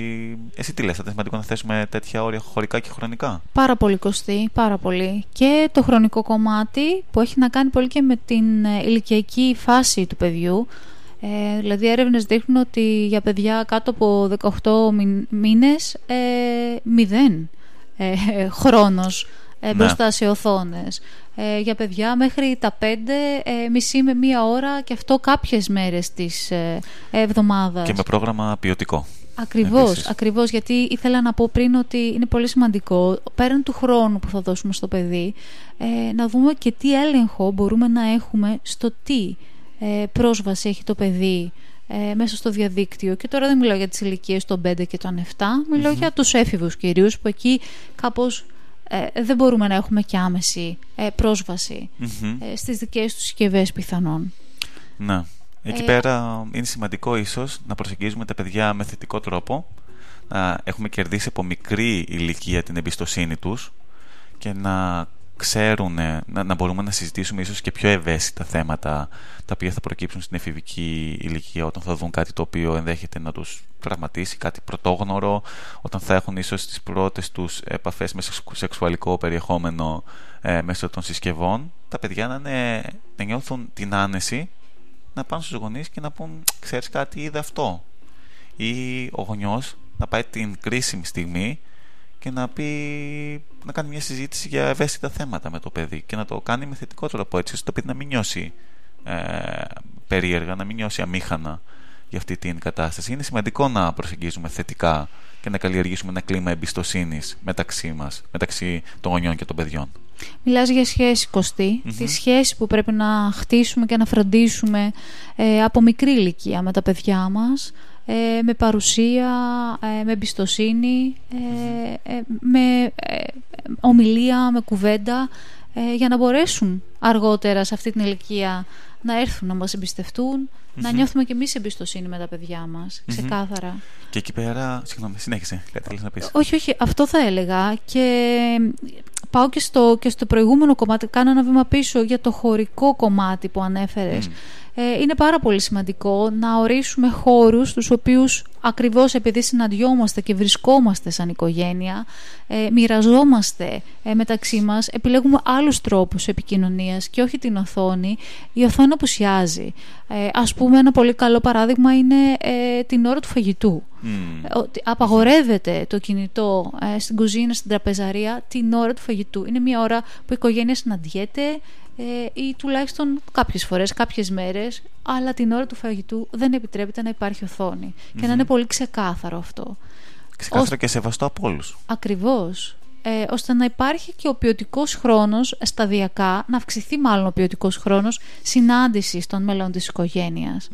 εσύ τι λες, θα ήταν σημαντικό να θέσουμε τέτοια όρια χωρικά και χρονικά; Πάρα πολύ κοστί, πάρα πολύ. Και το χρονικό κομμάτι που έχει να κάνει πολύ και με την ε, ηλικιακή φάση του παιδιού. Ε, δηλαδή έρευνες δείχνουν ότι για παιδιά κάτω από 18 μήνες ε, μηδέν ε, χρόνος ε, ναι. μπροστά σε οθόνες. Ε, για παιδιά μέχρι τα 5, ε, μισή με μία ώρα και αυτό κάποιες μέρες της ε, εβδομάδας. Και με πρόγραμμα ποιοτικό. Ακριβώς, ακριβώς, γιατί ήθελα να πω πριν ότι είναι πολύ σημαντικό πέραν του χρόνου που θα δώσουμε στο παιδί ε, να δούμε και τι έλεγχο μπορούμε να έχουμε στο τι ε, πρόσβαση έχει το παιδί ε, μέσα στο διαδίκτυο και τώρα δεν μιλάω για τις ηλικίες των 5 και των 7 μιλάω για τους έφηβους κυρίως που εκεί κάπως ε, δεν μπορούμε να έχουμε και άμεση ε, πρόσβαση ε, στις δικές τους συσκευές πιθανόν. Ναι. Εκεί πέρα είναι σημαντικό ίσως να προσεγγίζουμε τα παιδιά με θετικό τρόπο να έχουμε κερδίσει από μικρή ηλικία την εμπιστοσύνη τους και να ξέρουν, να, να μπορούμε να συζητήσουμε ίσως και πιο ευαίσθητα θέματα τα οποία θα προκύψουν στην εφηβική ηλικία όταν θα δουν κάτι το οποίο ενδέχεται να τους τραυματίσει, κάτι πρωτόγνωρο, όταν θα έχουν ίσως τις πρώτες τους επαφές με σεξουαλικό περιεχόμενο ε, μέσω των συσκευών, τα παιδιά να, είναι, να νιώθουν την άνεση να πάνε στους γονείς και να πούν ξέρεις κάτι είδε αυτό ή ο γονιός να πάει την κρίσιμη στιγμή και να πει να κάνει μια συζήτηση για ευαίσθητα θέματα με το παιδί και να το κάνει με θετικό τρόπο έτσι ώστε το παιδί να μην νιώσει ε, περίεργα, να μην νιώσει αμήχανα για αυτή την κατάσταση. Είναι σημαντικό να προσεγγίζουμε θετικά και να καλλιεργήσουμε ένα κλίμα εμπιστοσύνης μεταξύ μας, μεταξύ των γονιών και των παιδιών. Μιλάς για σχέση κοστή, τη σχέση που πρέπει να χτίσουμε και να φροντίσουμε ε, από μικρή ηλικία με τα παιδιά μας, ε, με παρουσία, ε, με εμπιστοσύνη, ε, με ομιλία, με κουβέντα, για να μπορέσουν αργότερα σε αυτή την ηλικία να έρθουν να μας εμπιστευτουν να νιώθουμε και εμείς εμπιστοσύνη με τα παιδιά μας, ξεκάθαρα. Και εκεί πέρα, συγγνώμη, συνέχισε, κάτι να πεις. Όχι, όχι, αυτό θα έλεγα και πάω και στο, και στο προηγούμενο κομμάτι, κάνω ένα βήμα πίσω για το χωρικό κομμάτι που ανέφερες. Ε, είναι πάρα πολύ σημαντικό να ορίσουμε χώρους τους οποίους ακριβώς επειδή συναντιόμαστε και βρισκόμαστε σαν οικογένεια, ε, μοιραζόμαστε ε, μεταξύ μας, επιλέγουμε άλλους τρόπους επικοινωνίας και όχι την οθόνη. Η οθόνη απουσιάζει. Ε, ας πούμε ένα πολύ καλό παράδειγμα είναι ε, την ώρα του φαγητού. Mm. Απαγορεύεται το κινητό ε, στην κουζίνα, στην τραπεζαρία την ώρα του φαγητού. Είναι μια ώρα που η οικογένεια συναντιέται, ε, ή τουλάχιστον κάποιες φορές, κάποιες μέρες, αλλά την ώρα του φαγητού δεν επιτρέπεται να υπάρχει και να είναι πολύ ξεκάθαρο αυτό. Ξεκάθαρο και σεβαστό από όλους. Ακριβώς. Ε, ώστε να υπάρχει και ο ποιοτικός χρόνος σταδιακά, να αυξηθεί μάλλον ο ποιοτικός χρόνος συνάντησης των μέλων της οικογένειας.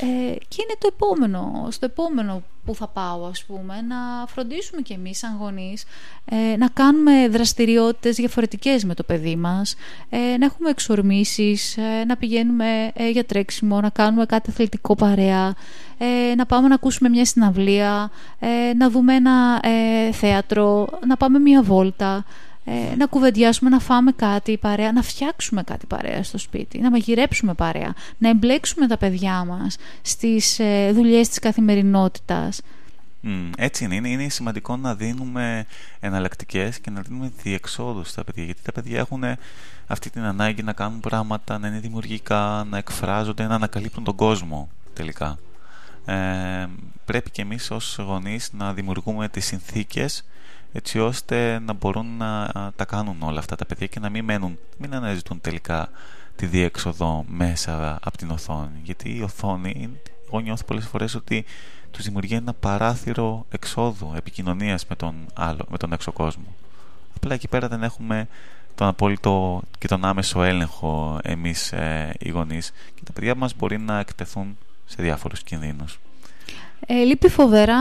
Ε, και είναι το επόμενο, στο επόμενο που θα πάω ας πούμε, να φροντίσουμε κι εμείς σαν γονείς ε, να κάνουμε δραστηριότητες διαφορετικές με το παιδί μας, ε, να έχουμε εξορμήσεις, ε, να πηγαίνουμε για τρέξιμο, να κάνουμε κάτι αθλητικό παρέα, να πάμε να ακούσουμε μια συναυλία, να δούμε ένα θέατρο, να πάμε μια βόλτα ε, να κουβεντιάσουμε, να φάμε κάτι παρέα, να φτιάξουμε κάτι παρέα στο σπίτι, να μαγειρέψουμε παρέα, να εμπλέξουμε τα παιδιά μας στις ε, δουλειές της καθημερινότητας. έτσι είναι. είναι. σημαντικό να δίνουμε εναλλακτικές και να δίνουμε διεξόδους στα παιδιά. Γιατί τα παιδιά έχουν αυτή την ανάγκη να κάνουν πράγματα, να είναι δημιουργικά, να εκφράζονται, να ανακαλύπτουν τον κόσμο τελικά. Ε, πρέπει και εμείς ως γονείς να δημιουργούμε τις συνθήκες έτσι ώστε να μπορούν να τα κάνουν όλα αυτά τα παιδιά και να μην μένουν, μην αναζητούν τελικά τη διέξοδο μέσα από την οθόνη. Γιατί η οθόνη, εγώ νιώθω πολλές φορές ότι τους δημιουργεί ένα παράθυρο εξόδου επικοινωνίας με τον, άλλο, με τον έξω κόσμο. Απλά εκεί πέρα δεν έχουμε τον απόλυτο και τον άμεσο έλεγχο εμείς ε, οι γονείς και τα παιδιά μας μπορεί να εκτεθούν σε διάφορους κινδύνους. Ε, λείπει φοβερά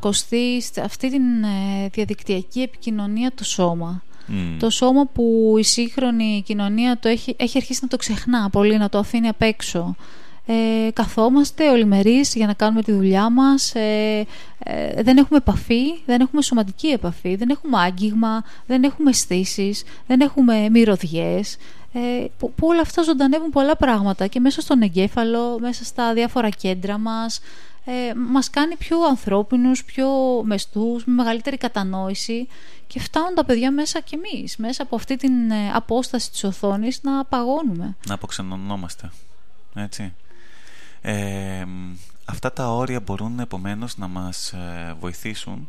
κοστί αυτή την ε, διαδικτυακή επικοινωνία το σώμα. Το σώμα που η σύγχρονη κοινωνία το έχει, έχει αρχίσει να το ξεχνά πολύ, να το αφήνει απ' έξω. Ε, καθόμαστε ολιμερείς για να κάνουμε τη δουλειά μας ε, ε, δεν έχουμε επαφή, δεν έχουμε σωματική επαφή δεν έχουμε άγγιγμα, δεν έχουμε αισθήσεις, δεν έχουμε μυρωδιές ε, που, που όλα αυτά ζωντανεύουν πολλά πράγματα και μέσα στον εγκέφαλο, μέσα στα διάφορα κέντρα μας ε, μας κάνει πιο ανθρώπινους, πιο μεστούς, με μεγαλύτερη κατανόηση και φτάνουν τα παιδιά μέσα κι εμείς, μέσα από αυτή την ε, απόσταση της οθόνης να παγώνουμε. Να αποξενωνόμαστε, έτσι. Ε, αυτά τα όρια μπορούν επομένως να μας ε, βοηθήσουν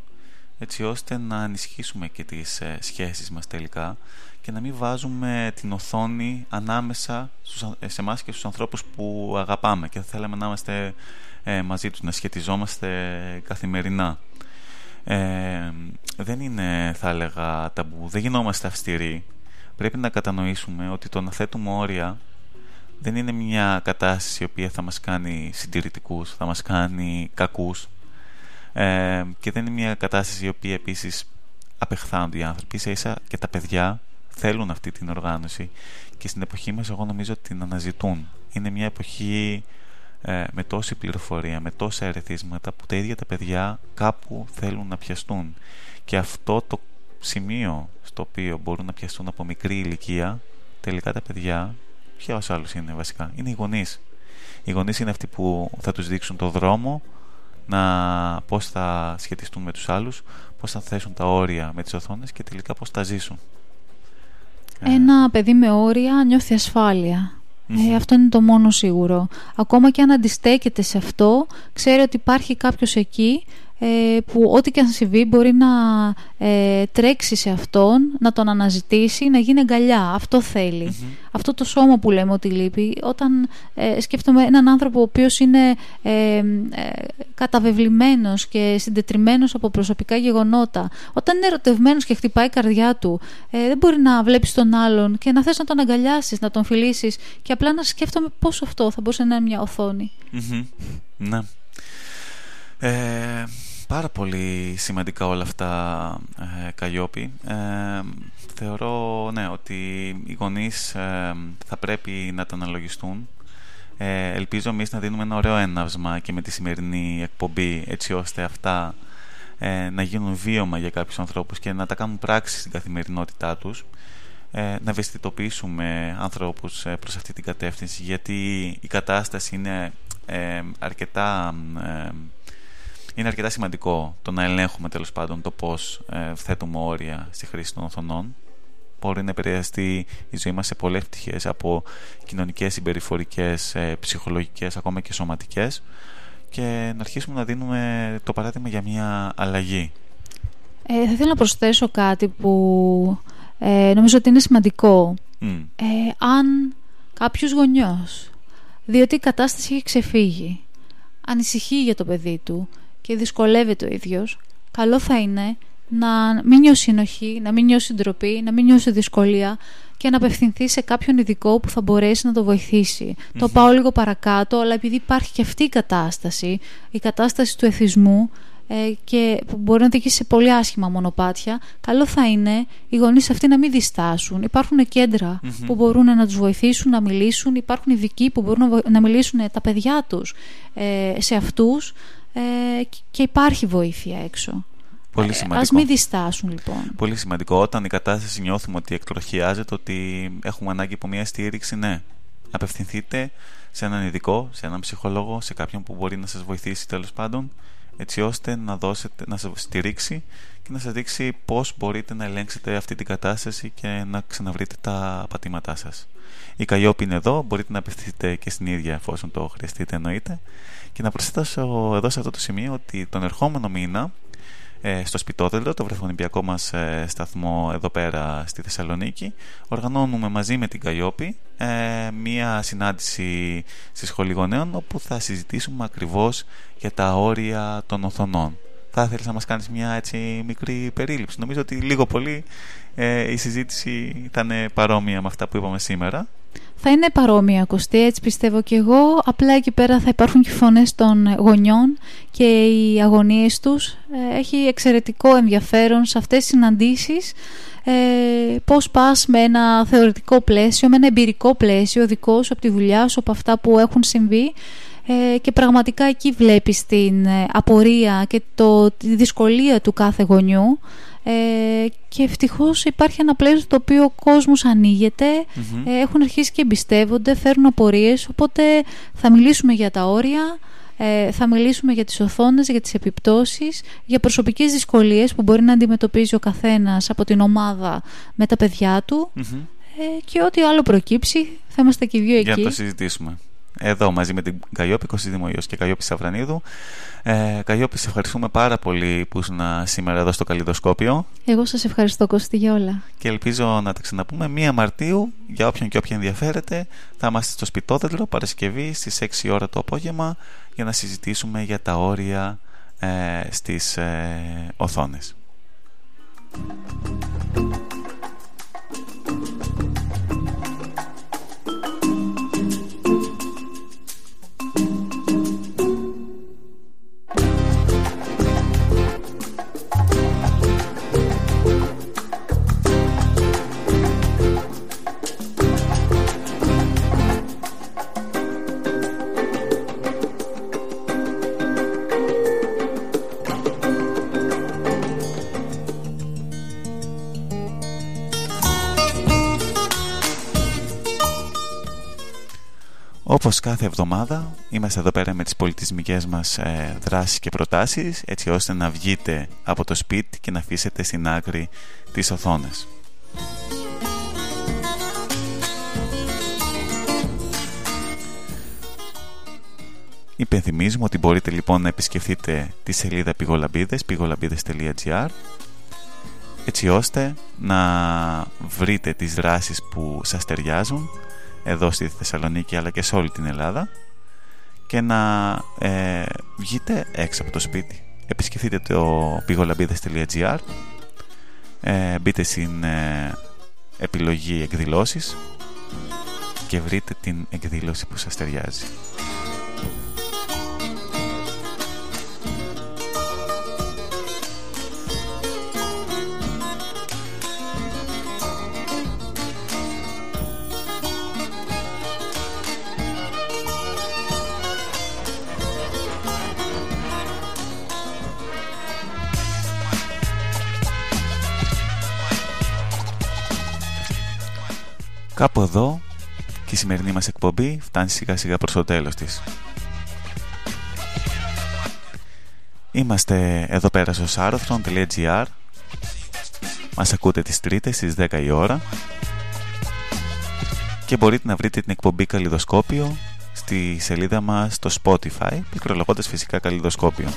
έτσι ώστε να ενισχύσουμε και τις ε, σχέσεις μας τελικά και να μην βάζουμε την οθόνη ανάμεσα σε εμάς και στους ανθρώπους που αγαπάμε και θα θέλαμε να είμαστε ε, μαζί τους, να σχετιζόμαστε καθημερινά. Ε, δεν είναι, θα έλεγα, ταμπού, δεν γινόμαστε αυστηροί. Πρέπει να κατανοήσουμε ότι το να θέτουμε όρια δεν είναι μια κατάσταση η οποία θα μας κάνει συντηρητικούς, θα μας κάνει κακούς ε, και δεν είναι μια κατάσταση η οποία επίσης απεχθάνονται οι άνθρωποι. Ίσα ίσα και τα παιδιά θέλουν αυτή την οργάνωση και στην εποχή μας εγώ νομίζω ότι την αναζητούν. Είναι μια εποχή ε, με τόση πληροφορία, με τόσα ερεθίσματα που τα ίδια τα παιδιά κάπου θέλουν να πιαστούν. Και αυτό το σημείο στο οποίο μπορούν να πιαστούν από μικρή ηλικία, τελικά τα παιδιά, ποια άλλου είναι βασικά, είναι οι γονείς. Οι γονείς είναι αυτοί που θα τους δείξουν το δρόμο, να πώς θα σχετιστούν με τους άλλους, πώς θα θέσουν τα όρια με τις οθόνες και τελικά πώς θα ζήσουν. Ένα παιδί με όρια νιώθει ασφάλεια. Ε, αυτό είναι το μόνο σίγουρο. Ακόμα και αν αντιστέκεται σε αυτό, ξέρει ότι υπάρχει κάποιος εκεί ε, που ό,τι και αν συμβεί μπορεί να ε, τρέξει σε αυτόν, να τον αναζητήσει, να γίνει αγκαλιά. Αυτό Αυτό το σώμα που λέμε ότι λείπει. Όταν ε, σκέφτομαι έναν άνθρωπο ο οποίος είναι ε, ε, καταβεβλημένος και συντετριμένος από προσωπικά γεγονότα, όταν είναι ερωτευμένος και χτυπάει η καρδιά του, δεν μπορεί να βλέπεις τον άλλον και να θες να τον αγκαλιάσεις, να τον φιλήσεις και απλά να σκέφτομαι πώς αυτό θα μπορούσε να είναι μια οθόνη. Ναι. Ε, πάρα πολύ σημαντικά όλα αυτά, ε, Καλλιόπη. Ε, θεωρώ ναι, ότι οι γονείς ε, θα πρέπει να τα αναλογιστούν. Ε, ελπίζω εμείς να δίνουμε ένα ωραίο έναυσμα και με τη σημερινή εκπομπή έτσι ώστε αυτά ε, να γίνουν βίωμα για κάποιους ανθρώπους και να τα κάνουν πράξη στην καθημερινότητά τους ε, να ευαισθητοποιήσουμε ανθρώπους ε, προς αυτή την κατεύθυνση γιατί η κατάσταση είναι αρκετά είναι αρκετά σημαντικό το να ελέγχουμε τέλος πάντων το πώς θέτουμε όρια στη χρήση των οθονών μπορεί να επηρεαστεί η ζωή μας σε πολλές πτυχές από κοινωνικές, συμπεριφορικές, ψυχολογικές, ακόμα και σωματικές και να αρχίσουμε να δίνουμε το παράδειγμα για μια αλλαγή. Ε, θα ήθελα να προσθέσω κάτι που ε, νομίζω ότι είναι σημαντικό. Ε, αν κάποιος γονιός, διότι η κατάσταση έχει ξεφύγει, ανησυχεί για το παιδί του και δυσκολεύεται ο ίδιος, καλό θα είναι να μην νιώσει συνοχή, να μην νιώσει ντροπή, να μην νιώσει δυσκολία και να απευθυνθεί σε κάποιον ειδικό που θα μπορέσει να το βοηθήσει. Το πάω λίγο παρακάτω, αλλά επειδή υπάρχει και αυτή η κατάσταση, η κατάσταση του εθισμού ε, και που μπορεί να οδηγήσει σε πολύ άσχημα μονοπάτια, καλό θα είναι οι γονείς αυτοί να μην διστάσουν. Υπάρχουν που μπορούν να τους βοηθήσουν, να μιλήσουν, υπάρχουν ειδικοί που μπορούν να μιλήσουν τα παιδιά τους ε, σε αυτούς ε, και υπάρχει βοήθεια έξω. Πολύ ε, σημαντικό. Ας μην διστάσουν λοιπόν. Πολύ σημαντικό. Όταν η κατάσταση νιώθουμε ότι εκτροχιάζεται, ότι έχουμε ανάγκη από μια στήριξη, ναι. Απευθυνθείτε σε έναν ειδικό, σε έναν ψυχολόγο, σε κάποιον που μπορεί να σας βοηθήσει τέλος πάντων, έτσι ώστε να, δώσετε, να σας στηρίξει και να σας δείξει πώς μπορείτε να ελέγξετε αυτή την κατάσταση και να ξαναβρείτε τα πατήματά σας. Η Καλλιόπη είναι εδώ, μπορείτε να απευθυνθείτε και στην ίδια εφόσον το χρειαστείτε εννοείται. Και να προσθέσω εδώ σε αυτό το σημείο ότι τον ερχόμενο μήνα ε, στο Σπιτόδελτο, το βρεφονιπιακό μας ε, σταθμό εδώ πέρα στη Θεσσαλονίκη. Οργανώνουμε μαζί με την Καϊόπη ε, μία συνάντηση στη Σχολή Γονέων όπου θα συζητήσουμε ακριβώς για τα όρια των οθονών. Θα ήθελες να μας κάνεις μια έτσι μικρή περίληψη; Νομίζω ότι λίγο πολύ η συζήτηση θα είναι παρόμοια με αυτά που είπαμε σήμερα θα είναι παρόμοια ακουστή, έτσι πιστεύω και εγώ. Απλά εκεί πέρα θα υπάρχουν και φωνές των γονιών και οι αγωνίες τους. Ε, έχει εξαιρετικό ενδιαφέρον σε αυτές τις συναντήσεις ε, πώς πας με ένα θεωρητικό πλαίσιο, με ένα εμπειρικό πλαίσιο δικό σου από τη δουλειά σου, από αυτά που έχουν συμβεί ε, και πραγματικά εκεί βλέπεις την ε, απορία και το, τη δυσκολία του κάθε γονιού ε, και ευτυχώς υπάρχει ένα πλαίσιο το οποίο ο κόσμος ε, έχουν αρχίσει και εμπιστεύονται, φέρουν απορίες, οπότε θα μιλήσουμε για τα όρια, ε, θα μιλήσουμε για τις οθόνες, για τις επιπτώσεις, για προσωπικές δυσκολίες που μπορεί να αντιμετωπίζει ο καθένας από την ομάδα με τα παιδιά του ε, και ό,τι άλλο προκύψει θα είμαστε και οι δύο εκεί. Για να το συζητήσουμε. Εδώ μαζί με την Καλλιόπη Κωσίδημο και Καλλιόπη Σαβρανίδου ε, Καγιώπη, σε ευχαριστούμε πάρα πολύ που ήσουν σήμερα εδώ στο Καλλιδοσκόπιο. Εγώ σας ευχαριστώ Κώστη για όλα. Και ελπίζω να τα ξαναπούμε 1 Μαρτίου, για όποιον και όποια ενδιαφέρεται. Θα είμαστε στο Σπιτόδελτο Παρασκευή στις 6 ώρα το απόγευμα για να συζητήσουμε για τα όρια ε, στις ε, οθόνες. Όπως κάθε εβδομάδα είμαστε εδώ πέρα με τις πολιτισμικές μας ε, δράσεις και προτάσεις έτσι ώστε να βγείτε από το σπίτι και να αφήσετε στην άκρη τις οθόνες. Υπενθυμίζουμε ότι μπορείτε λοιπόν να επισκεφτείτε τη σελίδα πηγολαμπίδες πηγολαμπίδες.gr έτσι ώστε να βρείτε τις δράσεις που σας ταιριάζουν εδώ στη Θεσσαλονίκη αλλά και σε όλη την Ελλάδα και να ε, βγείτε έξω από το σπίτι. Επισκεφτείτε το pigolabidες.gr ε, μπείτε στην ε, επιλογή εκδηλώσεις και βρείτε την εκδήλωση που σας ταιριάζει. Κάπου εδώ και η σημερινή μας εκπομπή φτάνει σιγά σιγά προς το τέλος της. Είμαστε εδώ πέρα στο sarothron.gr Μας ακούτε τις τρίτες στις 10 η ώρα και μπορείτε να βρείτε την εκπομπή Καλλιδοσκόπιο στη σελίδα μας στο Spotify πληκτρολογώντας φυσικά Καλλιδοσκόπιο.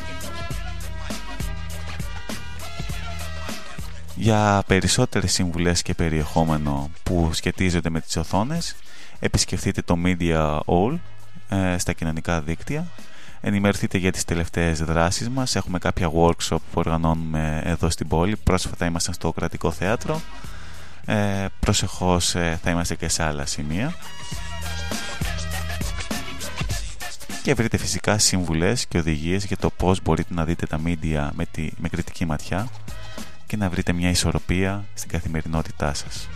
Για περισσότερες συμβουλές και περιεχόμενο που σχετίζονται με τις οθόνες επισκεφτείτε το Media All ε, στα κοινωνικά δίκτυα. Ενημερωθείτε για τις τελευταίες δράσεις μας. Έχουμε κάποια workshop που οργανώνουμε εδώ στην πόλη. Πρόσφατα ήμασταν στο Κρατικό Θέατρο. Ε, προσεχώς ε, θα είμαστε και σε άλλα σημεία. Και βρείτε φυσικά συμβουλές και οδηγίες για το πώς μπορείτε να δείτε τα media με, τη, με κριτική ματιά και να βρείτε μια ισορροπία στην καθημερινότητά σας.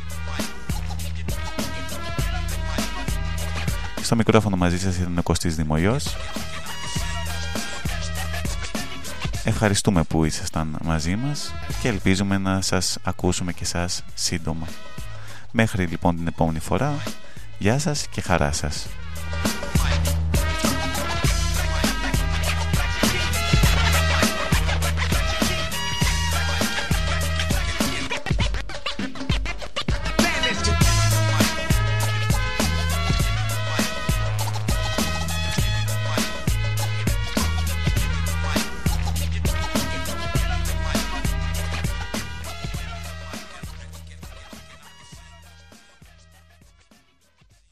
Στο μικρόφωνο μαζί σας ήταν ο Κωστής Δημοϊός. Ευχαριστούμε που ήσασταν μαζί μας και ελπίζουμε να σας ακούσουμε και σας σύντομα. Μέχρι λοιπόν την επόμενη φορά, γεια σας και χαρά σας.